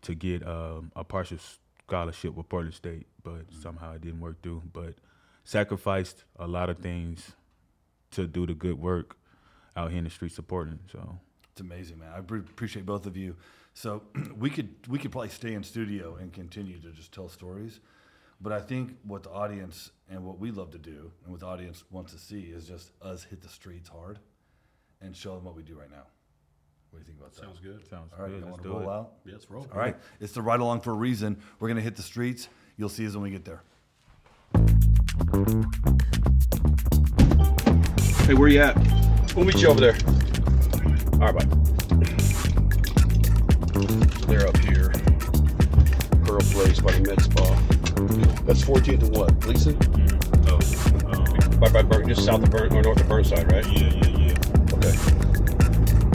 to get um, a partial scholarship with Portland State, but somehow it didn't work through. But sacrificed a lot of things to do the good work out here in the street supporting. So It's amazing, man. I pre- appreciate both of you. So we could we could probably stay in studio and continue to just tell stories, but I think what the audience and what we love to do and what the audience wants to see is just us hit the streets hard and show them what we do right now. What do you think about that? Sounds good. sounds All right, good. you Let's want to do roll it. out? Yeah, let's roll. All right, it's the ride along for a reason. We're gonna hit the streets. You'll see us when we get there. Hey, where you at? We'll meet you over there. All right, bye. They're up here. Pearl Place by the Med Spa. That's 14th and what? Glisan? Oh, um, By, by Burn, just south of Burn, or north of Burnside, right? yeah, yeah, yeah. Okay.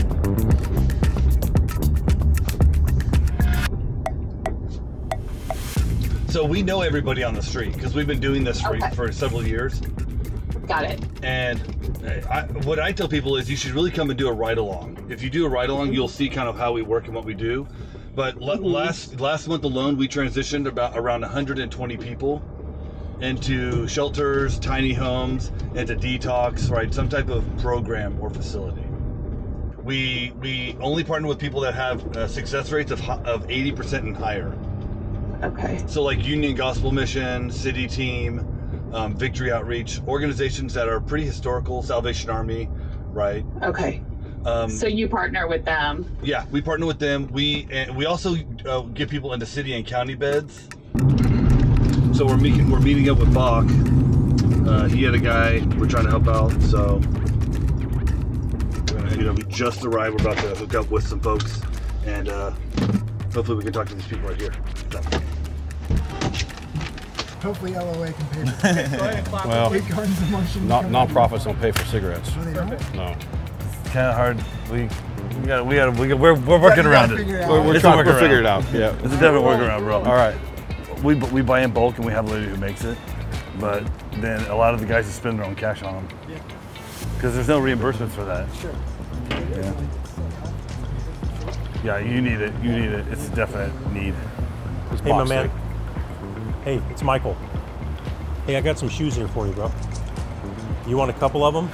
So we know everybody on the street because we've been doing this for, Okay. for several years. Got it. And I, what I tell people is you should really come and do a ride along. If you do a ride along, you'll see kind of how we work and what we do. But l- last last month alone, we transitioned about around 120 people into shelters, tiny homes, into detox, right? Some type of program or facility. We we only partner with people that have uh, success rates of of 80% and higher. Okay. So, like Union Gospel Mission, City Team, um, Victory Outreach, organizations that are pretty historical, Salvation Army, right? Okay. Um, So you partner with them. yeah, we partner with them. We and we also uh, get people into city and county beds. So we're meeting we're meeting up with Bach. Uh, he had a guy we're trying to help out. So you know, we just arrived. We're about to hook up with some folks, and uh, hopefully we can talk to these people right here. So. Hopefully LOA can pay for it. Well, eight gardens of motion. non nonprofits don't pay for cigarettes. No, they don't? No. Kind of hard. We we got we got we got, we're, we're working You gotta around it. it. We're, we're trying to workaround. figure it out. Yeah. It's a definite workaround, bro. All right. We we buy in bulk and we have a lady who makes it, but then a lot of the guys just spend their own cash on them. Because there's no reimbursements for that. Sure. Yeah. Yeah, you need it. You need it. It's a definite need. Hey, my man. Hey, it's Michael. Hey, I got some shoes here for you, bro. You want a couple of them?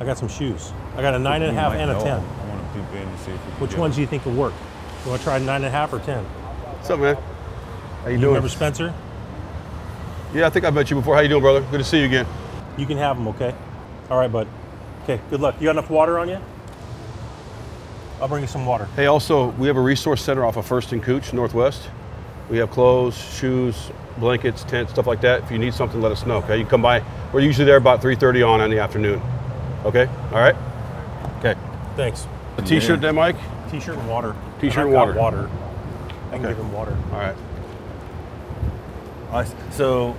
I got some shoes. I got a nine and a half and a ten. I want to peep in and see if we can Which get ones do you think will work? You want to try nine and a half or ten? What's up, man? How you You doing? remember Spencer? Yeah, I think I met you before. How you doing, brother? Good to see you again. You can have them, okay? All right, bud. Okay, good luck. You got enough water on you? I'll bring you some water. Hey, also, we have a resource center off of First and Couch, Northwest. We have clothes, shoes, blankets, tents, stuff like that. If you need something, let us know, okay? You can come by. We're usually there about 3.30 on in the afternoon. Okay? All right? Okay. Thanks. A t-shirt then, Mike? T-shirt and water. T-shirt And and got water. water. I can Okay. give him water. All right. I s- So,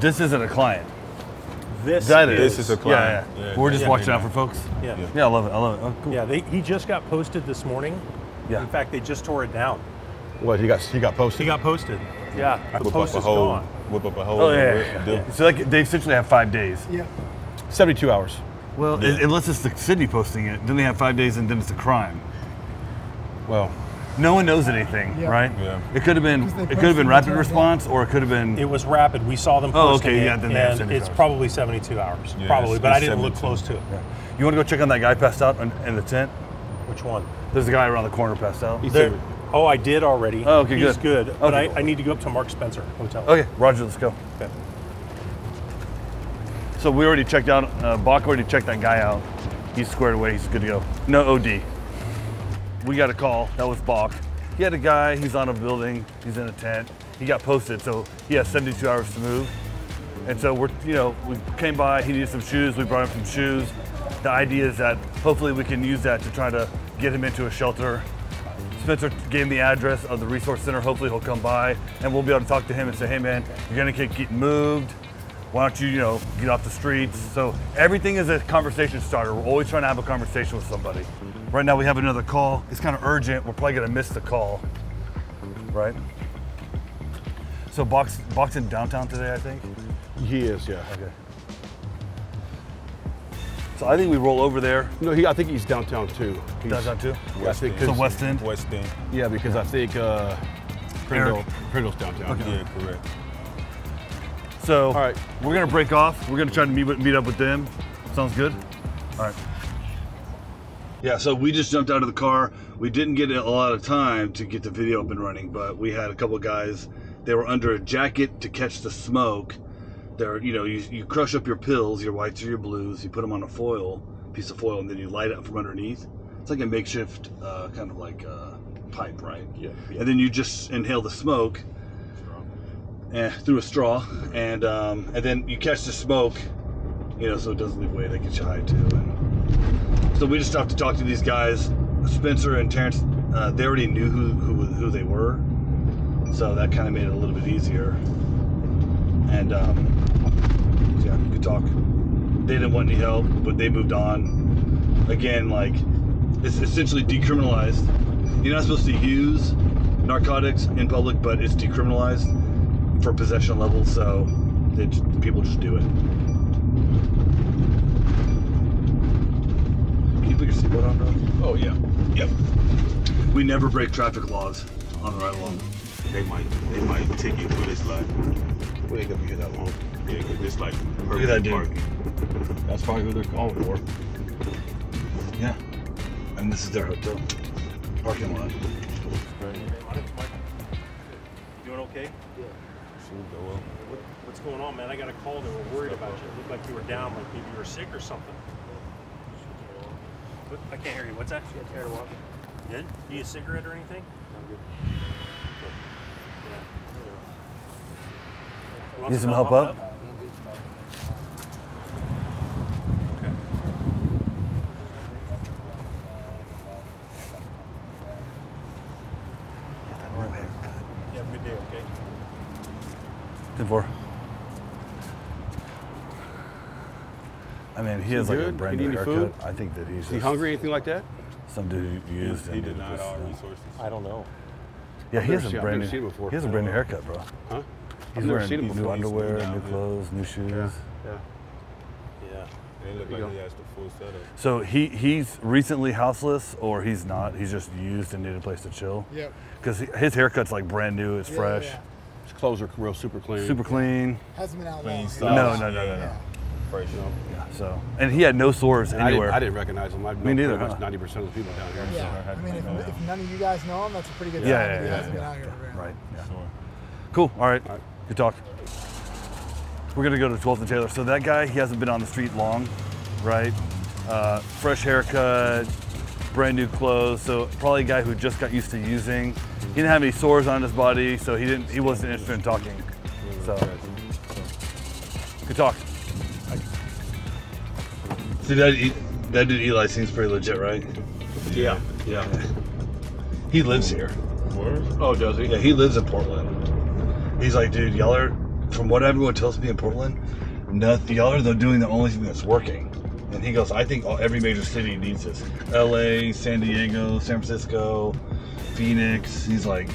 this isn't a client. This That is. This is a client. yeah. Yeah, We're just yeah. watching out for folks. Yeah. Yeah. Yeah, I love it. I love it. Oh, cool. Yeah, they, he just got posted this morning. Yeah. In fact, they just tore it down. What, he got, he got posted? He got posted. Yeah, the Whip post up a is hole. gone. Whip up a hole. Oh yeah, yeah, yeah. So like they essentially have five days. Yeah. 72 hours. Well, Yeah. unless it's the city posting it, then they have five days, and then it's a crime. Well, No one knows anything, Yeah. right? Yeah. It could have been. It could have been rapid it right response, or it could have been. It was rapid. We saw them Oh, posting okay, it, yeah, then they have and 72 it's hours. probably 72 hours. Yeah, probably, it's- but I didn't look close to it. Yeah. You want to go check on that guy passed out in, in the tent? Which one? There's a guy around the corner passed out. He's There- there. oh, I did already. Oh, okay, He's good. good. But Okay. I, I need to go up to Mark Spencer Hotel. Okay, Roger, let's go. Okay. So we already checked out. Uh, Bach already checked that guy out. He's squared away. He's good to go. No OD. We got a call. That was Bach. He had a guy. He's on a building. He's in a tent. He got posted, so he has 72 hours to move. And so we're, you know, we came by. He needed some shoes. We brought him some shoes. The idea is that hopefully we can use that to try to get him into a shelter. Spencer gave me the address of the resource center. Hopefully he'll come by and we'll be able to talk to him and say, hey man, you're gonna get, moved. Why don't you, you know, get off the streets? So everything is a conversation starter. We're always trying to have a conversation with somebody. Right now we have another call. It's kind of urgent. We're probably gonna miss the call, right? So box box in downtown today, I think. He is, yeah. Okay. So I think we roll over there. No, he, I think he's downtown too. He's- Downtown too. Yeah, I think So 'cause- West End. West End. Yeah, because I think uh, Prindle, Eric. Prindle's downtown. Yeah, correct. So All right. we're gonna break off. We're gonna try to meet with- meet up with them. Sounds good. All right. Yeah. So we just jumped out of the car. We didn't get a lot of time to get the video up and running, but we had a couple of guys. They were under a jacket to catch the smoke. They're you know you, you crush up your pills, your whites or your blues. You put them on a foil piece of foil, and then you light it up from underneath. It's like a makeshift uh, kind of like uh, pipe, right? Yeah, yeah. And then you just inhale the smoke eh, through a straw, and um, and then you catch the smoke, you know, so it doesn't leave way. Gets you high too. And so we just stopped to talk to these guys, Spencer and Terrance. Uh, they already knew who, who who they were, so that kind of made it a little bit easier. And um, yeah, good talk. They didn't want any help, but they moved on. Again, like it's essentially decriminalized. You're not supposed to use narcotics in public, but it's decriminalized for possession level, so they, people just do it. Can you put your seatbelt on, bro? Oh yeah. Yep. We never break traffic laws on the ride along. They might they might take you for this like We ain't gonna be here that long. yeah, 'cause this like Look at that dude. parking. That's probably who they're calling for. Yeah. And this is their hotel parking lot. Doing okay? What, what's going on, man? I got a call. They were worried about you. It looked like you were down, like maybe you were sick or something. What, I can't hear you. What's that? She had to walk. Good. You need a cigarette or anything? I'm good. Yeah. Need some help up? Okay. You have a good day, okay? Ten four. I mean, he has he like a brand new haircut. food? I think that he's Is he just hungry? Anything like that? some dude who used. He and did not this, our uh, resources. I don't know. Yeah, he has a never seen- I've brand new. before. He has a brand new haircut, bro. Huh? He's never wearing seen him new before. underwear, He's new down here. clothes, new shoes. Yeah. Yeah. It looked There like he has the full setup. So he he's recently houseless, or he's not. He's just used and needed a place to chill. Yep. Because his haircut's like brand new. It's Yeah, fresh, yeah. His clothes are real super clean. super clean. Hasn't been out Clean long. style. No, no, no, no, no. Yeah. You know, Yeah. So, and he had no sores and I anywhere. didn't, I didn't recognize him. I know Me neither, pretty much huh? ninety percent of the people down here. Yeah. I mean, if, if none of you guys know him, that's a pretty good Yeah, sign yeah, that he yeah, yeah. here. Right. Yeah. Sure. Cool. All right. All right. Good talk. We're gonna go to 12th and Taylor. So that guy, he hasn't been on the street long, right? Uh, fresh haircut, brand new clothes. So probably a guy who just got used to using. He didn't have any sores on his body, so he didn't. He wasn't interested in talking. So good talk. See that that dude Eli seems pretty legit, right? Yeah, yeah. He lives here. Oh, does he? Yeah, he lives in Portland. He's like, dude, y'all are, from what everyone tells me in Portland, nothing, y'all are doing the only thing that's working. And he goes, I think all, every major city needs this. LA, San Diego, San Francisco, Phoenix. He's like,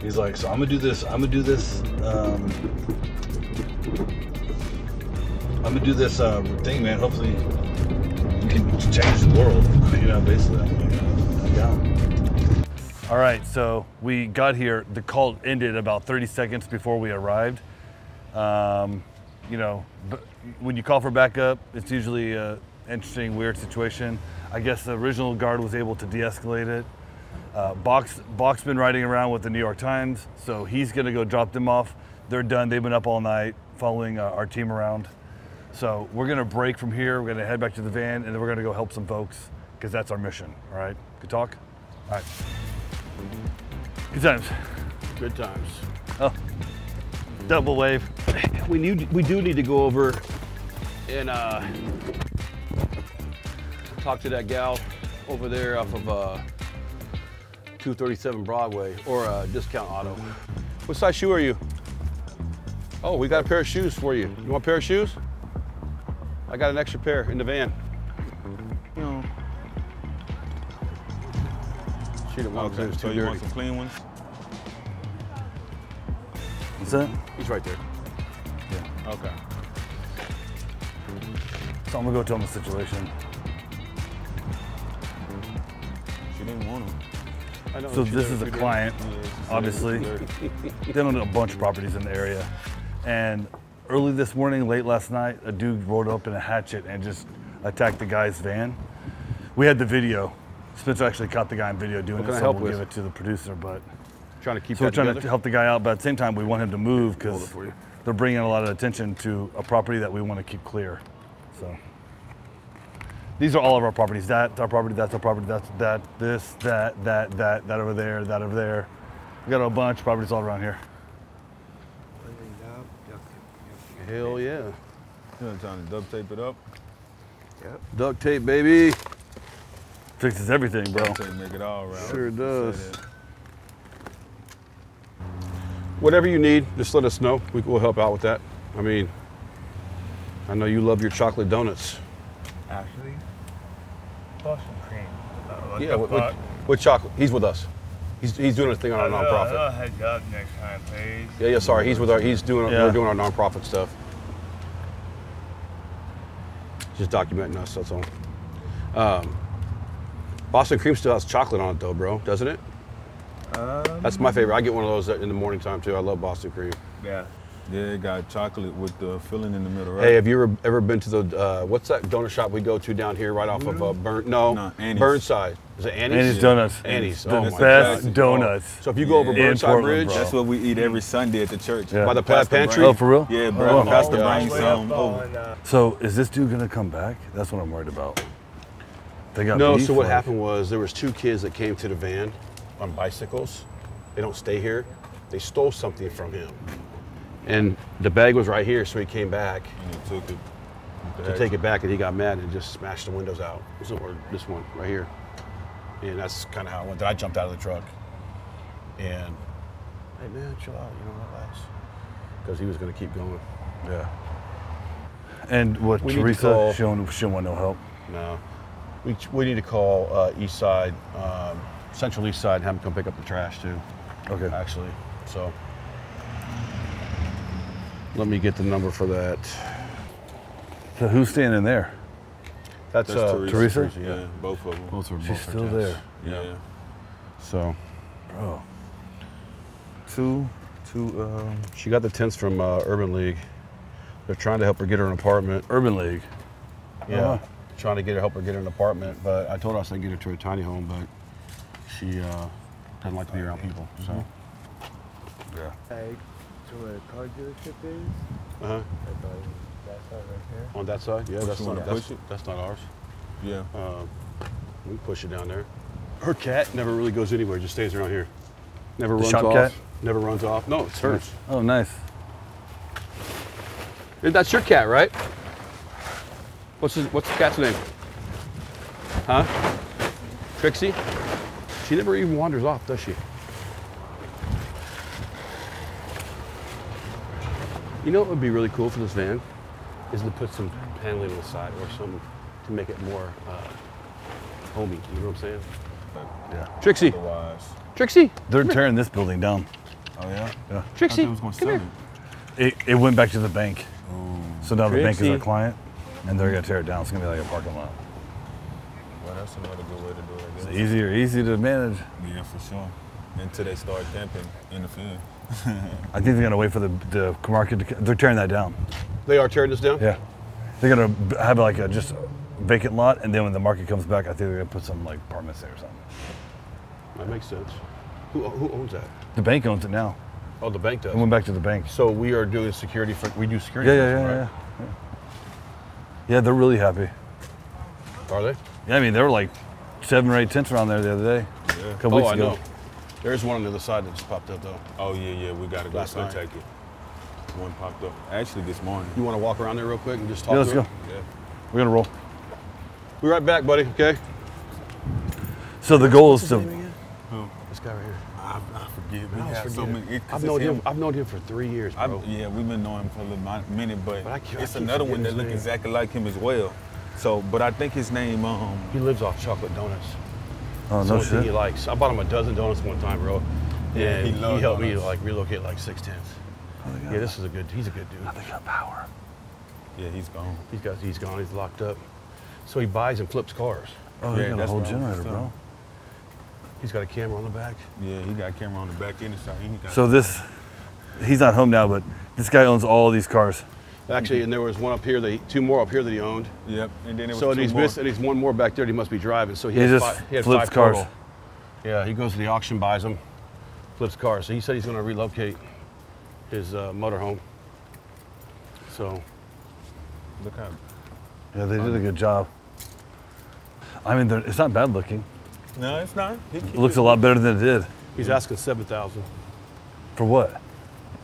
he's like, so I'm gonna do this. I'm gonna do this. Um, I'm gonna do this uh, thing, man. Hopefully, we can change the world. You know, basically. Uh, All right, so we got here. The call ended about 30 seconds before we arrived. Um, you know, when you call for backup, it's usually an interesting, weird situation. I guess the original guard was able to de-escalate it. Uh, Bach's, Bach's been riding around with the New York Times, so he's gonna go drop them off. They're done. They've been up all night following uh, our team around. So we're gonna break from here. We're gonna head back to the van, and then we're gonna go help some folks because that's our mission. All right. Good talk. All right. Good times. Good times. Oh, double wave. We need. We do need to go over and uh, talk to that gal over there off of uh, 237 Broadway or uh, Discount Auto. What size shoe are you? Oh, we got a pair of shoes for you. You want a pair of shoes? I got an extra pair in the van. No. She didn't want them. Okay, It's so you dirty. want some clean ones? What's that? He's right there. Yeah. Okay. So I'm gonna go tell them the situation. She didn't want them. I know. So this is a client, Yeah, she said obviously. it was dirty. They own a bunch of properties in the area. And early this morning, late last night, a dude rolled up in a hatchet and just attacked the guy's van. We had the video. Spencer actually caught the guy in video doing What it, so help we'll with? give it to the producer. But Trying to keep so we're trying together. to help the guy out, but at the same time, we want him to move because it for you. they're bringing a lot of attention to a property that we want to keep clear. So these are all of our properties. That's our property. That's our property. That's that. This. That. That. That. That over there. That over there. We got a bunch of properties all around here. Hell yeah. You know, trying to duct tape it up. Yep. Duct tape, baby. Fixes everything, bro. Duct tape make it all right. Sure does. Whatever you need, just let us know. We will help out with that. I mean, I know you love your chocolate donuts. Actually, Boston cream. Uh, Yeah, with, with, with chocolate. He's with us. He's, he's doing his thing on our I'll- nonprofit. I'll head up next time, please. Yeah, yeah. Sorry, he's with our. He's doing. Yeah. We're doing our nonprofit stuff. Just documenting us. That's all. Um, Boston cream still has chocolate on it though, bro. Doesn't it? Um, That's my favorite. I get one of those in the morning time too. I love Boston cream. yeah. Yeah, it got chocolate with the filling in the middle, right? Hey, have you ever, ever been to the uh, what's that donut shop we go to down here right off of uh, Burn? No, No, Annie's. Burnside. Is it Annie's? Annie's Donuts. Annie's. The Oh my best God. donuts. So if you go over Yeah. In Burnside Portland, Bridge, bro. That's what we eat every Sunday at the church. Yeah. by the Plaid Pastor Pantry. Oh, for real? Yeah, Oh, bro. my Pastor gosh. Brian some up over. on, uh, So is this dude gonna come back? That's what I'm worried about. They got No, beef, so what like- happened was there was two kids that came to the van on bicycles. They don't stay here. They stole something from him. And the bag was right here, so he came back And he took it. to take it back and he got mad and just smashed the windows out. This one- or this one right here. And that's kind of how it went. Then I jumped out of the truck and, hey man, chill out, you know, what relax. Because he was going to keep going. Yeah. And what We Teresa? She don't, she don't want no help. No. We, we need to call uh, East Side, um, Central East Side, and have them come pick up the trash too. Okay. actually. So let me get the number for that. So who's standing there? That's, That's uh, Teresa. Teresa? Yeah, both of them. Both are She's both are still tenants. there. Yeah. So Bro. Two, two, um, she got the tents from uh, Urban League. They're trying to help her get her an apartment. Urban League. Yeah. Uh-huh. Trying to get her help her get her an apartment, but I told her I was gonna get her to a tiny home, but she uh, doesn't like to be around people. So. Yeah. Like to where a car dealership is. Uh huh. Like on that side right here. On that side? Yeah, that's not that's, push it? that's not ours. Yeah. Uh, we push it down there. Her cat never really goes anywhere; just stays around here. Never The runs shop off. cat? Never runs off. No, it's hers. Oh, nice. That's your cat, right? What's his, what's the cat's name? Huh? Trixie? She never even wanders off, does she? You know what would be really cool for this van is to put some paneling on the side or something to make it more uh, homey. You know what I'm saying? Yeah. Trixie, Otherwise. Trixie, They're tearing this building down. Oh yeah. Yeah. Trixie, was gonna come here. it. It, it went back to the bank. So now the bank is our client, and they're gonna tear it down. It's gonna be like a parking lot. Well, that's another good way to do it. I It's guess. easier, easy to manage. Yeah, for sure. Until they start camping in the field. I think they're gonna wait for the the market. To, they're tearing that down. They are tearing this down? Yeah, they're gonna have like a just vacant lot, and then when the market comes back, I think they're gonna put some like apartments there or something. That makes sense. Who, who owns that? The bank owns it now. Oh, the bank does. It went back to the bank. So we are doing security for, we do security Yeah, yeah, yeah, right? yeah, yeah. Yeah, they're really happy. Are they? Yeah, I mean there were like seven or eight tents around there the other day, Yeah. a couple Oh, weeks I ago. know. There's one on the other side that just popped up though. Oh yeah, yeah. We gotta go Last go take it. One popped up. Actually, this morning. You want to walk around there real quick and just talk Yeah, let's go. him? Yeah. We're gonna roll. Be right back, buddy. Okay. So the goal is to. This guy right here. I, I forget. We I always have so many. it- I've known him. him. I've known him for three years, I, bro. yeah, we've been knowing him for a little mi- minute, but, But I I it's another one that his look exactly like him as well. So, but I think his name, um, He lives off chocolate donuts. Oh no the only thing he shit. likes. I bought him a dozen donuts one time, bro. Yeah, and he he, loves helped me like relocate like six tenths. Oh, Yeah, this is a good. He's a good dude. They got power. yeah, he's gone. He's got. He's gone. He's locked up. So he buys and flips cars. Oh, they Yeah, got a whole what I was generator, bro. He's got a camera on the back. Yeah, he got a camera on the back end side. He got So this, he's not home now, but this guy owns all these cars. Actually, and there was one up here that he, two more up here that he owned. Yep, and then it was So and two he's more. missed, and he's one more back there. that He must be driving. So he, He has just five, he had flips five cars. total. Yeah, he goes to the auction, buys them, flips cars. So he said he's going to relocate his uh, motorhome. So Look how Yeah, they did a good job. I mean, it's not bad looking. No, it's not. He It looks a lot better than it did. he's asking seven thousand For what?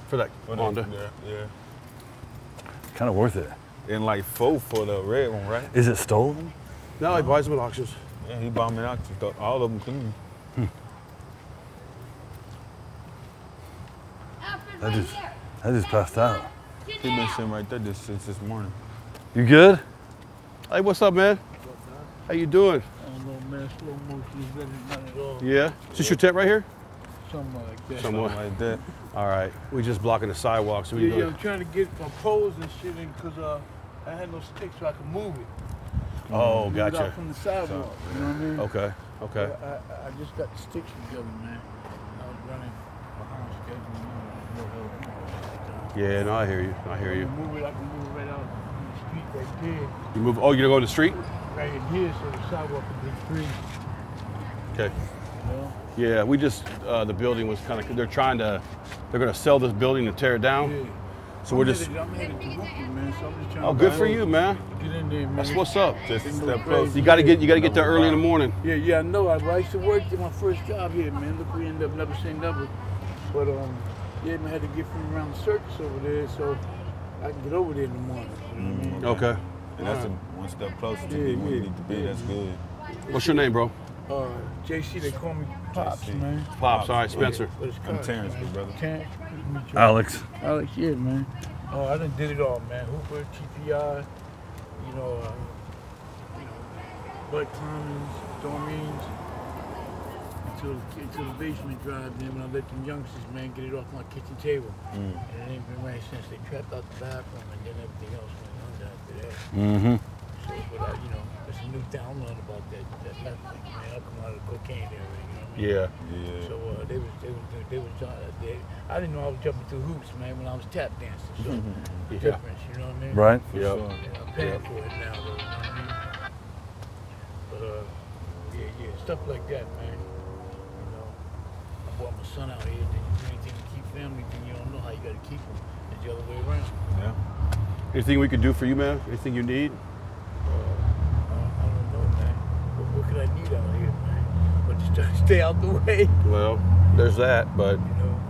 for that Oh, Honda. Yeah, yeah. Kind of worth it. And like four for the red one, right? Is it stolen? No, he buys them at auctions. Yeah, he bought me out. All of them clean. I just, I just passed out. He been sitting right there just since this morning. You good? Hey, what's up, man? How you doing? I don't know, man. Slow motion is better than none at all. Yeah. Is this your tent right here? Something like that. Somewhat. Something like that. All right. We just blocking the sidewalk, so we Yeah, yeah. I'm trying to get my poles and shit in because uh, I had no sticks so I could move it. Oh, Move it out gotcha. from the sidewalk. You know what I mean? Okay. Okay. I, I, I just got the sticks together, man. I was running behind schedule. You know, no help. Yeah, no, I hear you. I hear you. Move it, I can move it right out the street right there. You move. Oh, you're gonna go to the street? Right in here so the sidewalk can be free. Okay. You? Yeah, we just uh, the building was kind of. They're trying to. They're gonna sell this building and tear it down. Yeah. So we're I'm just. headed, I'm headed to Brooklyn, man. So I'm just trying Oh, good for you, man. Get in there, man. That's what's up. Just a Ain't no step closer. You gotta get. You gotta get there early in the morning. Yeah, yeah, I know. I, I used to work at my first job here, man. Look, we ended up never saying never. But um, yeah, man, I had to get from around the circus over there, so I can get over there in the morning. You know what I mean? Okay. And that's a, one step closer to Yeah, be where you need to be. That's good. What's your name, bro? Uh, JC, they call me Pops, JC. man. Pops. All right, Spencer. But it's I'm Terrance, man. big brother. Terrance, nice to meet you. Alex. Alex, yeah, man. Oh, I done did it all, man. Hooper, TPI, you know, uh, you know, Bud Commons, Dormeens, until, until the basement drive. Then when I let them youngsters, man, get it off my kitchen table. And it ain't been right since they trapped out the bathroom, and then everything else went under after that. Mm-hmm. So, but I, you know, it's a new I don't know nothing about that, that meth thing, man. I come out of the cocaine area, you know what I mean? Yeah. Yeah. So uh, they was they was they was uh, they, I didn't know I was jumping through hoops, man, when I was tap dancing. So the Yeah. difference, you know what I mean? Right. For Yep. sure. Yeah, I'm paying for it now, though. You know what I mean? But uh, yeah, yeah, stuff like that, man. You know, I brought my son out here. Then you do anything to keep family, then you don't know how you got to keep them. It's the other way around. Yeah. Anything we can do for you, man? Anything you need? Uh, I don't know, man. What, what could I need out here, man? But just try to stay out the way. Well, there's that, but You know,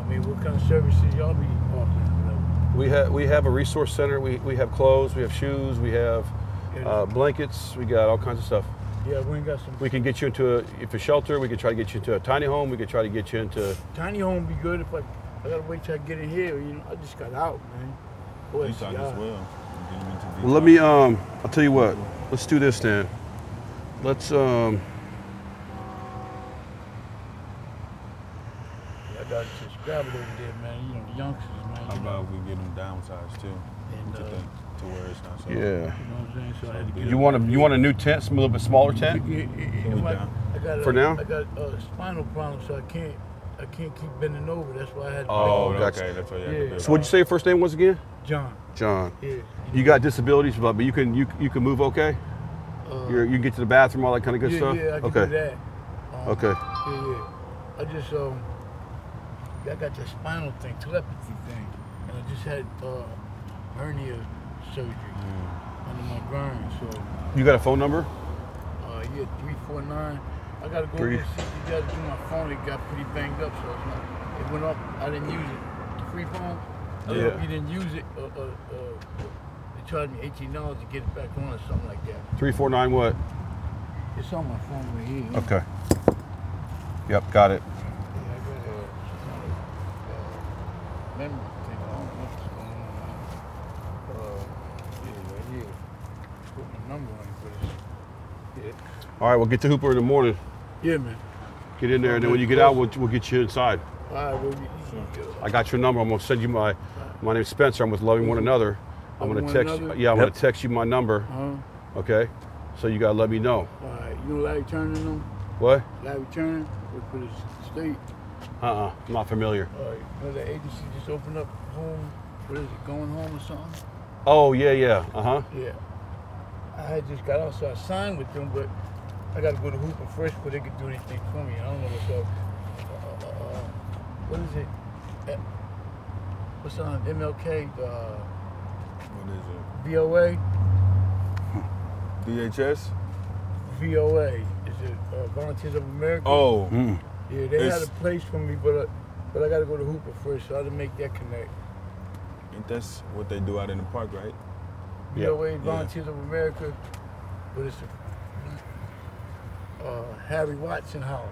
I mean, what kind of services y'all be offering? You know? we have we have a resource center. We, we have clothes, we have shoes, we have uh, blankets, we got all kinds of stuff. Yeah, we got some. We can get you into a if a shelter. We can try to get you into a tiny home. We can try to get you into. Tiny home be good if I. I gotta wait till I get in here. You know, I just got out, man. Boy, as well. Get 'em into Well, let me. Um, I'll tell you what. Let's do this then. Let's. Um, I got just grab it over there, man. You know, the youngsters, man. How You know, about we get them downsized too? and, to, uh, the, to where it's not so. yeah. you know what I'm saying? So I had to get You want a you want a new tent, a little bit smaller tent? Yeah, yeah, yeah, my- I got For a, now? I got a spinal problem, so I can't. I can't keep bending over. That's why I had. to Oh, bend gotcha. okay. That's what you have Yeah. to do. So what'd you say your first name was again? John. John. Yeah. You got disabilities, but but you can you you can move okay. Uh, You're, you can get to the bathroom, all that kind of good yeah, stuff. yeah, I can okay. do that. Um, Okay. Yeah, yeah. I just um, I got that spinal thing, telepathy thing, and I just had uh, hernia surgery Mm. under my groin. So You got a phone number? uh, yeah, three four nine. I gotta go Three. over and see what you gotta do my phone. It got pretty banged up, so it's not. It went up. I didn't use it. The free phone. I Yeah. if you didn't use it. Uh, uh, uh, they charged me eighteen dollars to get it back on or something like that. Three four nine what? It's on my phone right here. Okay. Yep, got it. Yeah, I got a uh, memory thing. I don't know what's going on. Uh, yeah, right here. Put my number on it, but it's, All right, we'll get to Hooper in the morning. yeah. Yeah, man. Get in there, and then when you get out, we'll, we'll get you inside. All right, well, you, you, I got your number. I'm gonna send you my. My name's Spencer. I'm with Loving One Another. I'm Loving gonna text. Another? Yeah, I'm Yep. gonna text you my number. Uh-huh. Okay. So you gotta let me know. all right. You know Larry Turner, them? What? Larry Turner work for the state. Uh-uh. I'm not familiar. All right. You know that agency just opened up home. What is it? Going home or something? Oh yeah, yeah. Uh huh. Yeah. I had just got out, so I signed with them, but I got to go to Hooper first before they could do anything for me. I don't know what's up. Uh, uh, uh, what is it? What's on MLK? Uh, What is it? VOA? it? DHS? VOA. Is it uh, Volunteers of America? Oh, yeah, they had a place for me, but uh, but I got to go to Hooper first, so I had to make that connect. ain't that's what they do out in the park, right? Yeah. VOA, Volunteers of America, but it's a uh, Harry Watson House.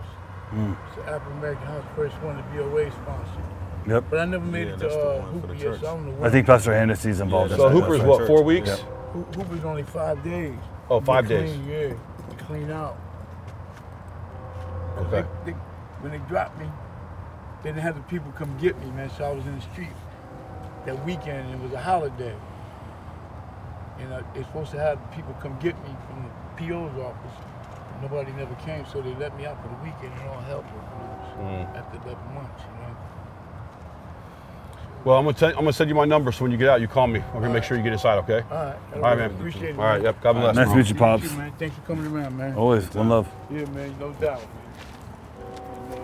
It's the African American House, first one that VOA sponsored. Yep. But I never made Yeah, it to the uh, one the Hooper yet, so I don't know I think Pastor Hennessy's involved Yeah, in So that. Hooper's what? Four weeks? Yep. Hoo- Hooper's only five days. Oh, five To five clean, days. Yeah, to clean out. 'Cause Okay. They, they, when they dropped me, they didn't have the people come get me, man. So I was in the street that weekend, and it was a holiday. And uh, they're supposed to have the people come get me from the PO's office. Nobody never came, so they let me out for the weekend, and all hell broke loose Mm. after 11 months, you know. Well, I'm gonna tell, I'm gonna send you my number. So when you get out, you call me. I'm gonna make sure you get inside. Okay. All right. All right, man. Appreciate it. All right. Yep. God bless. Nice to meet you, You Pops. too, man. Thanks for coming around, man. Always. One love. Yeah, man, no doubt, man. And, uh,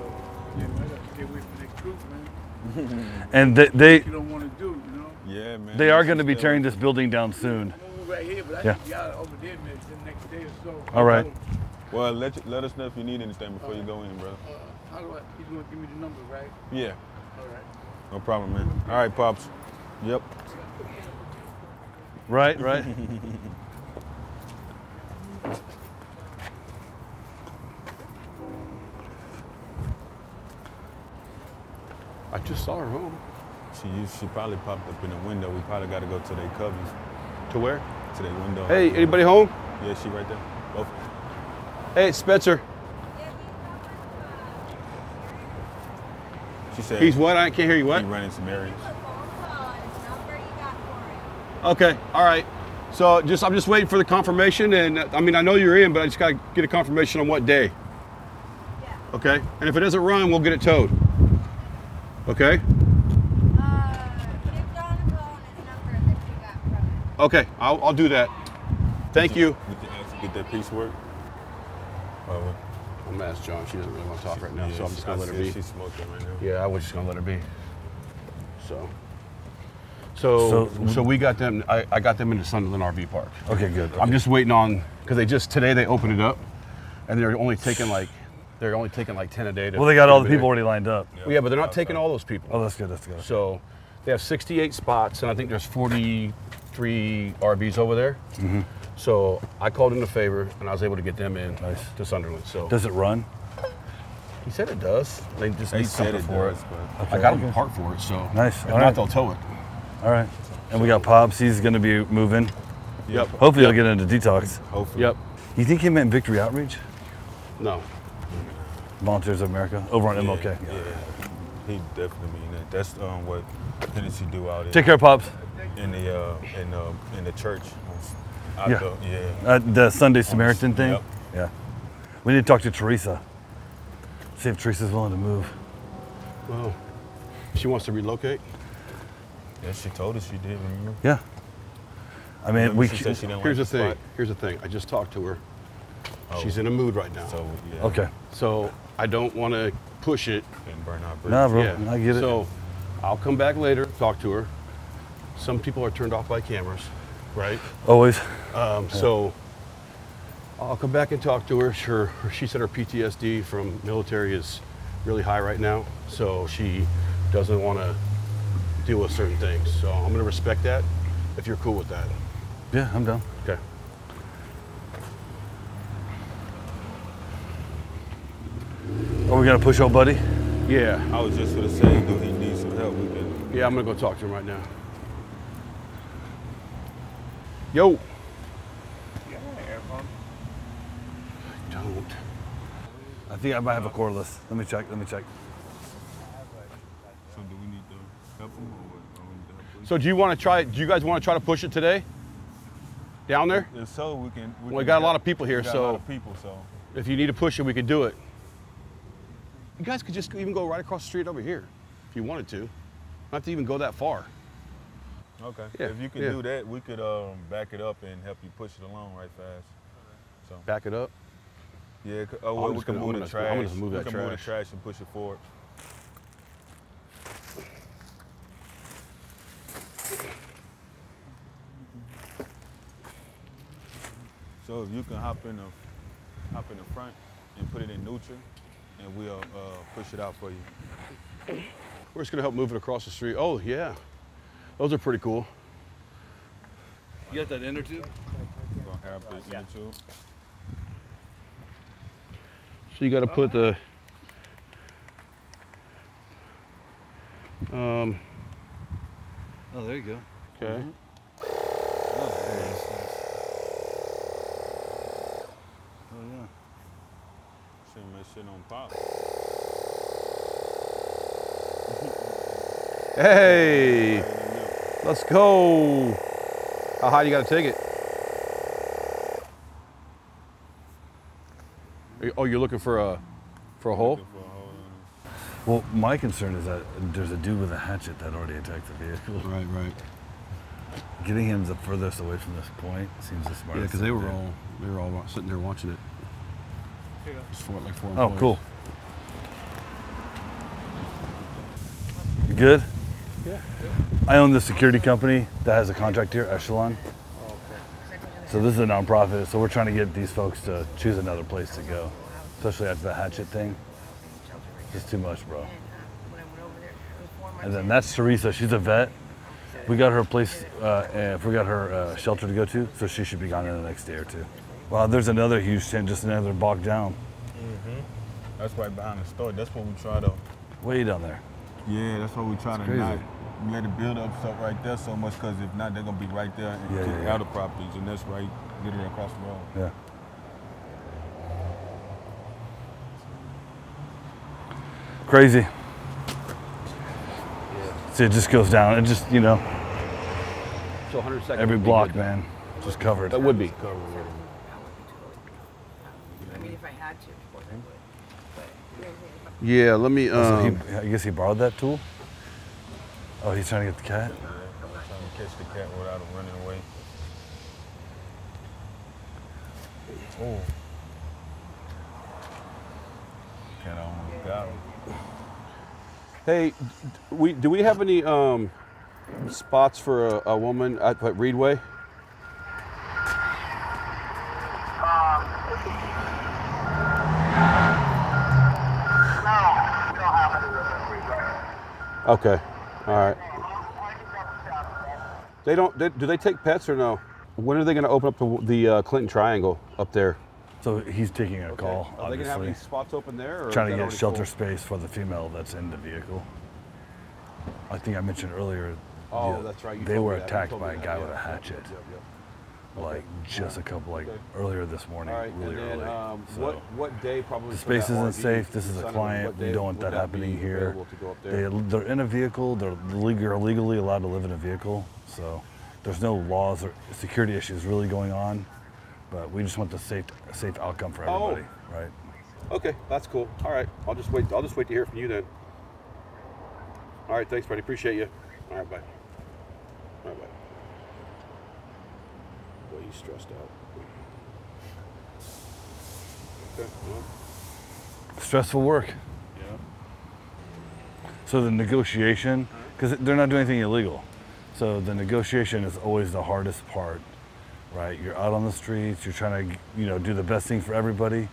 yeah, man, I gotta stay away from that group, man. And they, they, You don't want to do, you know. Yeah, man. they are going to be tearing this building down soon. I'm right here, but I Yeah. should over there, man, the next day or so. All right. Well, let you, let us know if you need anything before you go in, brother. Uh, how do I? He's gonna give me the number, right? Yeah, All right. no problem, man. All right, pops. Yep. Right, right. I just saw her home. She she probably popped up in the window. We probably got to go to their covers, To where? to their window. Hey, anybody home? Yeah, she right there. Both. Hey, Spencer. She said He's what? I can't hear you. What? he What? running some errands. Okay. All right. So just I'm just waiting for the confirmation, and uh, I mean I know you're in, but I just gotta get a confirmation on what day. Okay. And if it doesn't run, we'll get it towed. Okay. Okay. I'll, I'll do that. Thank you. We can actually get that piece work. Oh, I'm gonna ask John. She doesn't really want to talk right now, yeah, so I'm just gonna I let her be. She's smoking right now. Yeah, I was just gonna let her be. So. So, so, So- we got them. I, I got them into Sunderland RV Park. Okay, good. I'm just waiting on because they just today they opened it up, and they're only taking like they're only taking like ten a day. To Well, they got all the to- people already lined up. Well, yeah, but they're not taking all those people. Oh, that's good. That's good. So they have 68 spots, and I think there's 43 RVs over there. Mm-hmm. So I called in a favor, and I was able to get them in Nice. to Sunderland. So Does it run? he said it does. They just They need said something it for does, it. but I got them a part for it, so Nice. If All not, right. they'll tow it. All right. And we got Pops. He's going to be moving. Yep. Hopefully, he'll get into detox. hopefully. Yep. You think he meant Victory Outreach? No. Volunteers of America over on MLK. Yeah, yeah. he definitely mean that. That's um, what Tennessee do out in, Take care, Pops. in the uh, in uh, in the church. Out Yeah. the- yeah. Uh, the Sunday Samaritan thing? Yep. Yeah. We need to talk to Teresa. See if Teresa's willing to move. Well, she wants to relocate. Yeah, she told us she did. Remember? Yeah. I mean, Remember we. she c- said she didn't Here's the thing. spot? Here's the thing. I just talked to her. Oh. She's in a mood right now. So yeah. Okay. So I don't want to push it. And burn out bridges. Nah, bro. Yeah. I get it. So I'll come back later, talk to her. Some people are turned off by cameras, right? Always. Um, So I'll come back and talk to her. Her, her. She said her PTSD from military is really high right now, so she doesn't want to deal with certain things. So I'm going to respect that if you're cool with that. Yeah, I'm down. Okay. Are we going to push old buddy? Yeah. I was just gonna say, do he need some help? We can. Yeah, I'm going to go talk to him right now. Yo. Don't. I think I might have a cordless. Let me check. Let me check. So do we need to help him or what? Or we need to help him? So do you want to try? Do you guys want to try to push it today? Down there? If so, we can. We Well, we can got a lot of people here, We a so- lot of people, so. If you need to push it, we could do it. You guys could just even go right across the street over here, if you wanted to. Not have to even go that far. Okay. Yeah, if you could yeah. do that, we could um, back it up and help you push it along right fast. So Back it up. Yeah, c- oh, I'm well, we can gonna- move I'm the gonna- I'm trash. gonna just move we that can move the trash. trash and push it forward. So if you can hop in the hop in the front and put it in neutral, and we'll uh, push it out for you. We're just gonna help move it across the street. Oh yeah, those are pretty cool. You got that inner tube? We're gonna have it in the tube. So you got to put the. Um, Oh, there you go. okay. Oh, there it is. Oh, yeah. Shouldn't make shit on pop. Hey, let's go. How high do you got to take it? Are you- Oh, you're looking for a for a hole? For a hole. Well, my concern is that there's a dude with a hatchet that already attacked the vehicle. Right, right. Getting him the furthest away from this point seems the smartest. Yeah, because they were to all they were all sitting there watching it. Just four, like four Oh, employees. cool. You good? Yeah. I own the security company that has a contract here, Echelon. So this is a nonprofit, so we're trying to get these folks to choose another place to go, especially after the hatchet thing. It's too much, bro. And then that's Teresa. She's a vet. We got her a place, uh, and we got her uh, shelter to go to, so she should be gone in the next day or two. Wow, there's another huge tent, just another bogged down. That's right behind the store. That's what we try to. Way down there. Yeah, that's what we try to crazy. not let it build up stuff right there so much. Because if not, they're gonna be right there and Yeah, to yeah, the yeah. other properties, and that's right literally across the road. Yeah. Crazy. See, it just goes down. It just, you know, So 100 seconds. every block, man. Just covered. That would be. I mean, if I had to, of course I would. But Yeah, let me. So Um, he, I guess he borrowed that tool. Oh, he's trying to get the cat. Yeah, Trying to catch the cat without him running away. Oh. Cat almost got him. hey, we do we have any um, spots for a, a woman at, Reedway? No, don't have any at Reedway? Okay, all right. They don't. They, do they take pets or no? When are they going to open up the, the uh, Clinton Triangle up there? So he's taking a call, Are they going to have any spots open there? Or Trying to get shelter full? space for the female that's in the vehicle. I think I mentioned earlier. Oh, yeah, that's right. You they were that. Attacked by a that. guy Yeah, with a hatchet. yep, yep, Like just a couple, like Okay. earlier this morning, right, really and then early. um, So what what day probably? the space isn't safe. This is a client. We don't want would that happening here. available to go up there? They, they're in a vehicle. They're legally allowed to live in a vehicle. So there's no laws or security issues really going on. But we just want the safe, safe outcome for Oh. everybody, right? Okay, that's cool. All right, I'll just wait. I'll just wait to hear from you then. All right, thanks, buddy. Appreciate you. All right, bye. All right, bye. Boy, he's stressed out. Okay, well, Stressful work. yeah. So the negotiation, because they're not doing anything illegal. So the negotiation is always the hardest part, right? You're out on the streets, you're trying to, you know, do the best thing for everybody.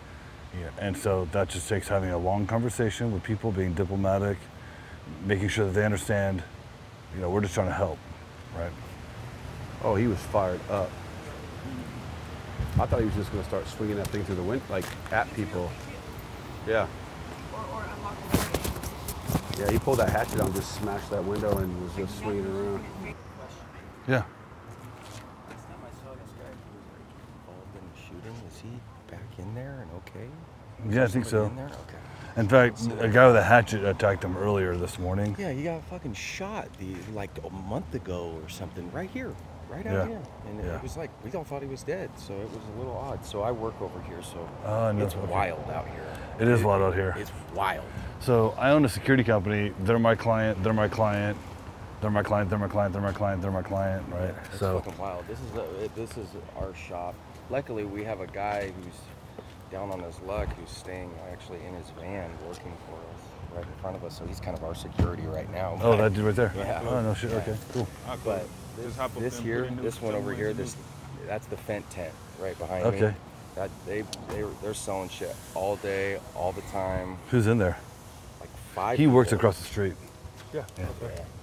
Yeah, and so that just takes having a long conversation with people, being diplomatic, making sure that they understand, you know, we're just trying to help, right? Oh, he was fired up. I thought he was just going to start swinging that thing through the wind, like at people. Yeah. Yeah, he pulled that hatchet out and just smashed that window and was just swinging around. Yeah. Last time I saw this guy, he was like involved in the shooting. Is he back in there and okay? Is Yeah, I think so. In? Okay. In fact, a guy with a hatchet attacked him earlier this morning. Yeah, he got fucking shot the like a month ago or something, right here, right out Yeah. here, and Yeah. it was like we all thought he was dead, so it was a little odd. So I work over here, so ah, Oh, no, it's okay. wild out here. It is wild out here. It's wild. So I own a security company. They're my client. They're my client. They're my client. They're my client. They're my client. They're my client. Right. It's So fucking wild. This is a, this is our shop. Luckily, we have a guy who's down on his luck who's staying actually in his van working for us right in front of us. So he's kind of our security right now. oh, that dude right there. Yeah. Oh no shit. Okay. Cool. But Just hop up this and here, put in this one over here, in this that's the Fent tent right behind me. Okay. That they they they're selling shit all day, all the time. Who's in there? Like five. He works across the street. Yeah.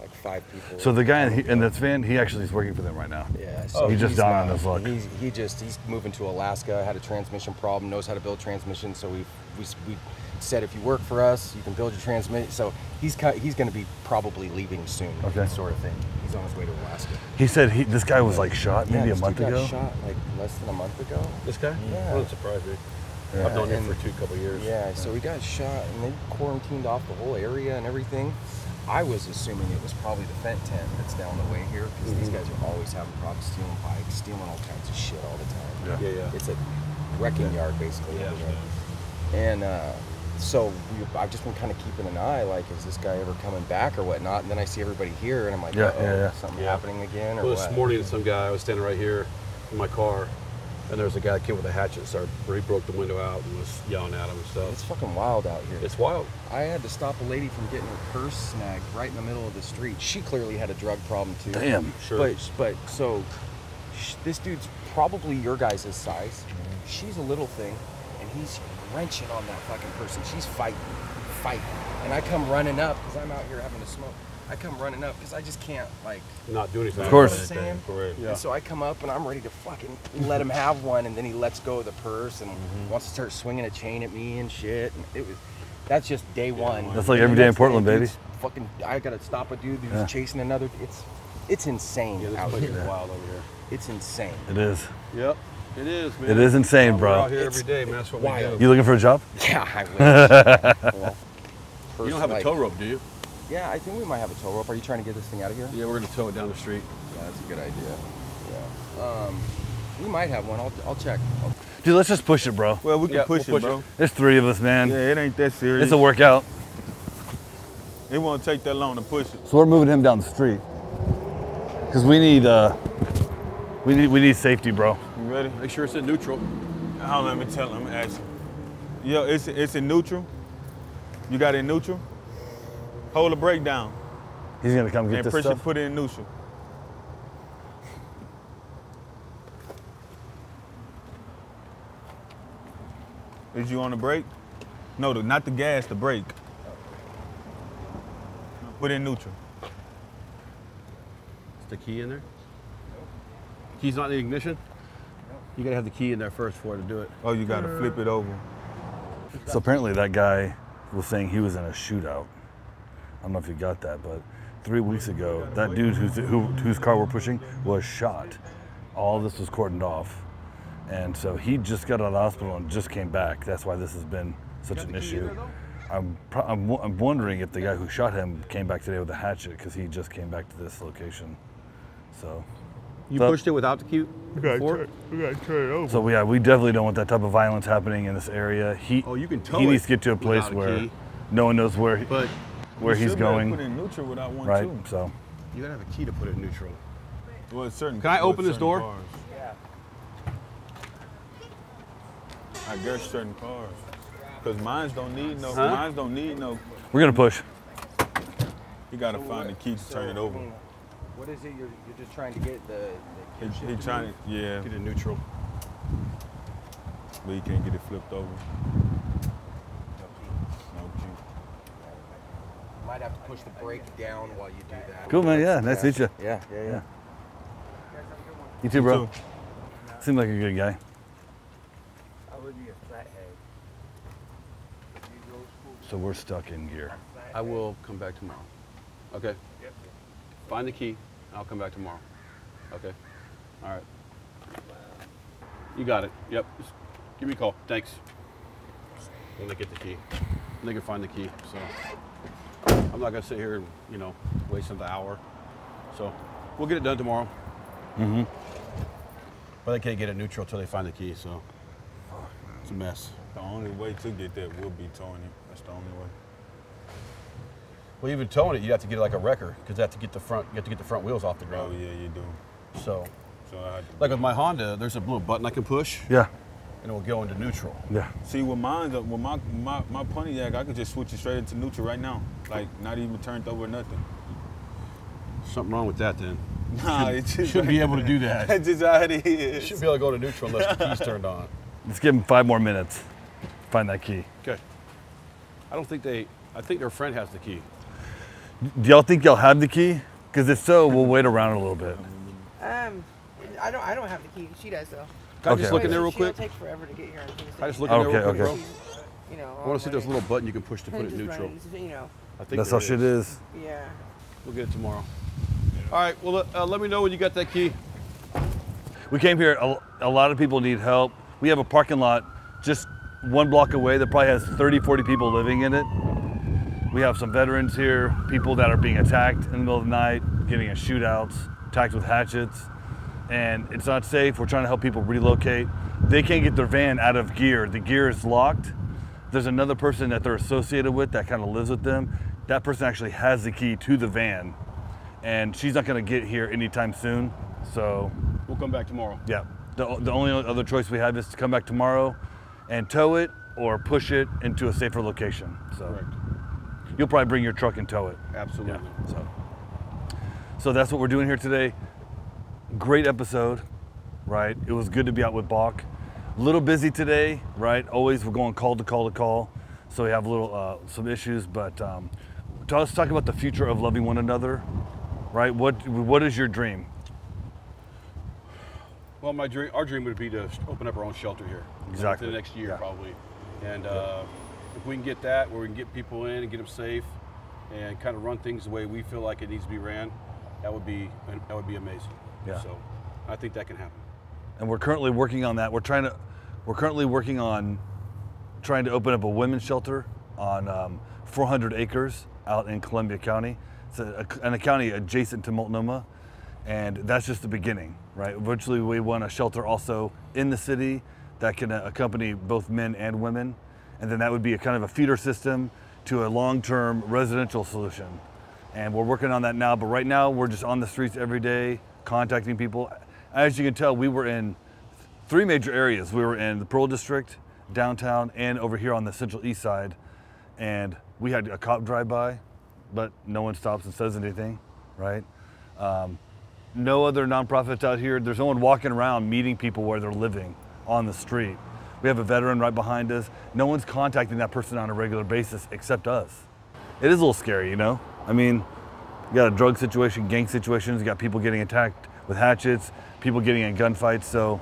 Like five people. So the guy in, he, in this van, he actually is working for them right now. Yeah, so he just he's down not- on his luck. He's, he just he's moving to Alaska. Had a transmission problem. Knows how to build transmissions. So we we we said if you work for us, you can build your transmission. So he's he's going to be probably leaving soon. Okay. Sort of thing. He's on his way to Alaska. He said he this guy was like shot Yeah, maybe a month dude got ago. Shot like less than a month ago. This guy? Yeah. Doesn't surprise me. Yeah. I've known him for two couple years. Yeah, so he got shot and they quarantined off the whole area and everything. I was assuming it was probably the Fent tent that's down the way here because these guys are always having problems stealing bikes, stealing all kinds of shit all the time. Yeah. Yeah, yeah. It's a wrecking yard basically. Yeah. over. And uh, so we, I've just been kind of keeping an eye, like, is this guy ever coming back or whatnot? And then I see everybody here, and I'm like, Yeah, uh-oh, yeah, yeah. something Yeah. happening again, or Well, what? this morning, some guy, I was standing right here in my car, and there was a guy that came with a hatchet and started, he broke the window out and was yelling at him and stuff. It's fucking wild out here. It's wild. I had to stop a lady from getting her purse snagged right in the middle of the street. She clearly had a drug problem too. Damn. Sure. But but so sh- this dude's probably your guys' size. She's a little thing, and he's wrenching on that fucking person. She's fighting, fighting, and I come running up because I'm out here having a smoke. I come running up because I just can't like. Not do anything. Of course. You know what I'm saying? Correct. Yeah. And so I come up and I'm ready to fucking let him have one, and then he lets go of the purse and Mm-hmm. wants to start swinging a chain at me and shit. And it was that's just day one. That's like And every the day in Portland, baby. Fucking, I gotta stop a dude who's Yeah. chasing another. It's it's insane Yeah, this out place here. is wild over here. It's insane. It is. Yep. It is, man. It is insane, We're bro. out here It's every day, man. That's what wild. we do. You looking for a job? Yeah, I wish. Well, You don't have a tow rope, do you? Yeah, I think we might have a tow rope. Are you trying to get this thing out of here? Yeah, we're gonna tow it down the street. Yeah, that's a good idea. Yeah. Um, We might have one. I'll, I'll check. I'll- Dude, let's just push it, bro. Well, we can Yeah, push we'll it, push bro. it. There's three of us, man. Yeah, it ain't that serious. It's a workout. It won't take that long to push it. So we're moving him down the street because we need uh, we need we need safety, bro. You ready? Make sure it's in neutral. Hold on, let me tell him. Ask him. Yo, it's it's in neutral. You got it in neutral. Hold the brake down He's gonna come get and this push stuff. it. Put it in neutral. Is you on the brake? No, the, not the gas, the brake. Put it in neutral. Is the key in there? Key's not in the ignition? You gotta have the key in there first for it to do it. Oh, you gotta flip it over. So apparently that guy was saying he was in a shootout. I don't know if you got that, but three weeks ago, that dude who's, who, whose car we're pushing was shot. All this was cordoned off. And so he just got out of the hospital and just came back. That's why this has been such an issue. I'm, I'm, I'm wondering if the guy who shot him came back today with a hatchet because he just came back to this location. So, You So- pushed it without the key before? we gotta turn it over. so yeah, we definitely don't want that type of violence happening in this area. He, Oh, you can tow he needs to get to a place without a where key. no one knows where he, But where he's should be able going. Put it in neutral without one right? too. So you gotta have a key to put it in neutral. Well, it's certain. Can I open this door? Cars. I guess certain cars. Cause mines don't need no. Huh? Mines don't need no. we're gonna push. You gotta find the key to turn it over. What is it? You're, you're just trying to get the. the He, he trying to, yeah, Get it neutral. but you can't get it flipped over. No key. Might have to push the brake down while you do that. Cool, man. Yeah, nice to meet you. Yeah, yeah, yeah. You too, bro. Seemed like a good guy. I would be a flathead. So we're stuck in gear. I will come back tomorrow. Okay? Find the key. I'll come back tomorrow. Okay? All right. You got it. Yep. Just give me a call. Thanks. When they get the key. When they can find the key. So I'm not gonna sit here and, you know, waste another hour. So we'll get it done tomorrow. Mm-hmm. But they can't get it neutral until they find the key, so it's a mess. The only way to get that will be towing it. That's the only way. Well, even towing it, you have to get it like a wrecker because you have to get the front. You have to get the front wheels off the ground. Oh yeah, you do. So, So I to like with my Honda, there's a little button I can push, Yeah. and it will go into neutral. Yeah. See, with mine, with my, my my Pontiac, I could just switch it straight into neutral right now, like not even turned over nothing. Something wrong with that then. Nah, it just Should be able to do that. That's just how it You should be able to go to neutral unless the key's turned on. Let's give him five more minutes. Find that key. Okay. I don't think they. I think their friend has the key. Do y'all think y'all have the key? Because if so, we'll wait around a little bit. Um, I don't. I don't have the key. She does though. Can I Okay. just look in there real quick? She'll quick? take forever to get here. Can I just look in there real Okay, quick, bro? okay. You know. I want to see this little button you can push to put it neutral. runs, You know. I think That's there how shit is. Yeah. We'll get it tomorrow. All right. Well, uh, let me know when you got that key. We came here, a, a lot of people need help. We have a parking lot just one block away that probably has 30, 40 people living in it. We have some veterans here, people that are being attacked in the middle of the night, getting in shootouts, attacked with hatchets, and it's not safe. We're trying to help people relocate. They can't get their van out of gear. The gear is locked. There's another person that they're associated with that kind of lives with them. That person actually has the key to the van, and she's not going to get here anytime soon. So We'll come back tomorrow. yeah. The, the only other choice we have is to come back tomorrow and tow it or push it into a safer location. So Correct. You'll probably bring your truck and tow it. Absolutely. So, so that's what we're doing here today. Great episode, right? It was good to be out with Bach. A little busy today, right? Always we're going call to call to call, so we have a little uh, some issues. But um, to- let's talk about the future of loving one another, right? What what is your dream? Well, my dream, our dream would be to open up our own shelter here. Exactly. The next year, Yeah. probably. And uh, if we can get that, where we can get people in and get them safe, and kind of run things the way we feel like it needs to be ran, that would be that would be amazing. Yeah. So, I think that can happen. and we're currently working on that. We're trying to, we're currently working on trying to open up a women's shelter on um, 400 acres out in Columbia County. It's a, a, in a county adjacent to Multnomah, And that's just the beginning, right? Eventually, we want a shelter also in the city that can uh, accompany both men and women. And then that would be a kind of a feeder system to a long term residential solution. And we're working on that now, but right now we're just on the streets every day, contacting people. As you can tell, we were in three major areas. We were in the Pearl District, downtown, and over here on the Central East Side. And we had a cop drive by, but no one stops and says anything, right? Um, no other nonprofits out here. There's no one walking around meeting people where they're living on the street. We have a veteran right behind us. No one's contacting that person on a regular basis except us. It is a little scary, you know? I mean, you got a drug situation, gang situations, you got people getting attacked with hatchets, people getting in gunfights. So,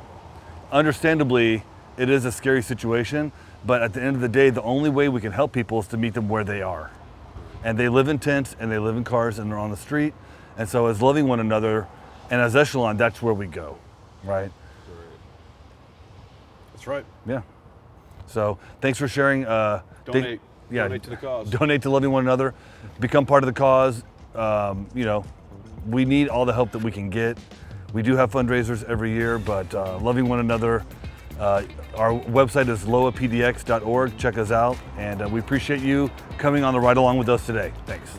understandably, it is a scary situation. But at the end of the day, the only way we can help people is to meet them where they are. And they live in tents and they live in cars and they're on the street. And so, as loving one another and as Echelon, that's where we go, right? That's right. Yeah. So, thanks for sharing. Uh, Donate. yeah, Donate to the cause. Donate to loving one another. Become part of the cause. Um, you know, we need all the help that we can get. We do have fundraisers every year, but uh, loving one another. Uh, our website is loapdx.org. Check us out, and uh, we appreciate you coming on the ride along with us today. Thanks.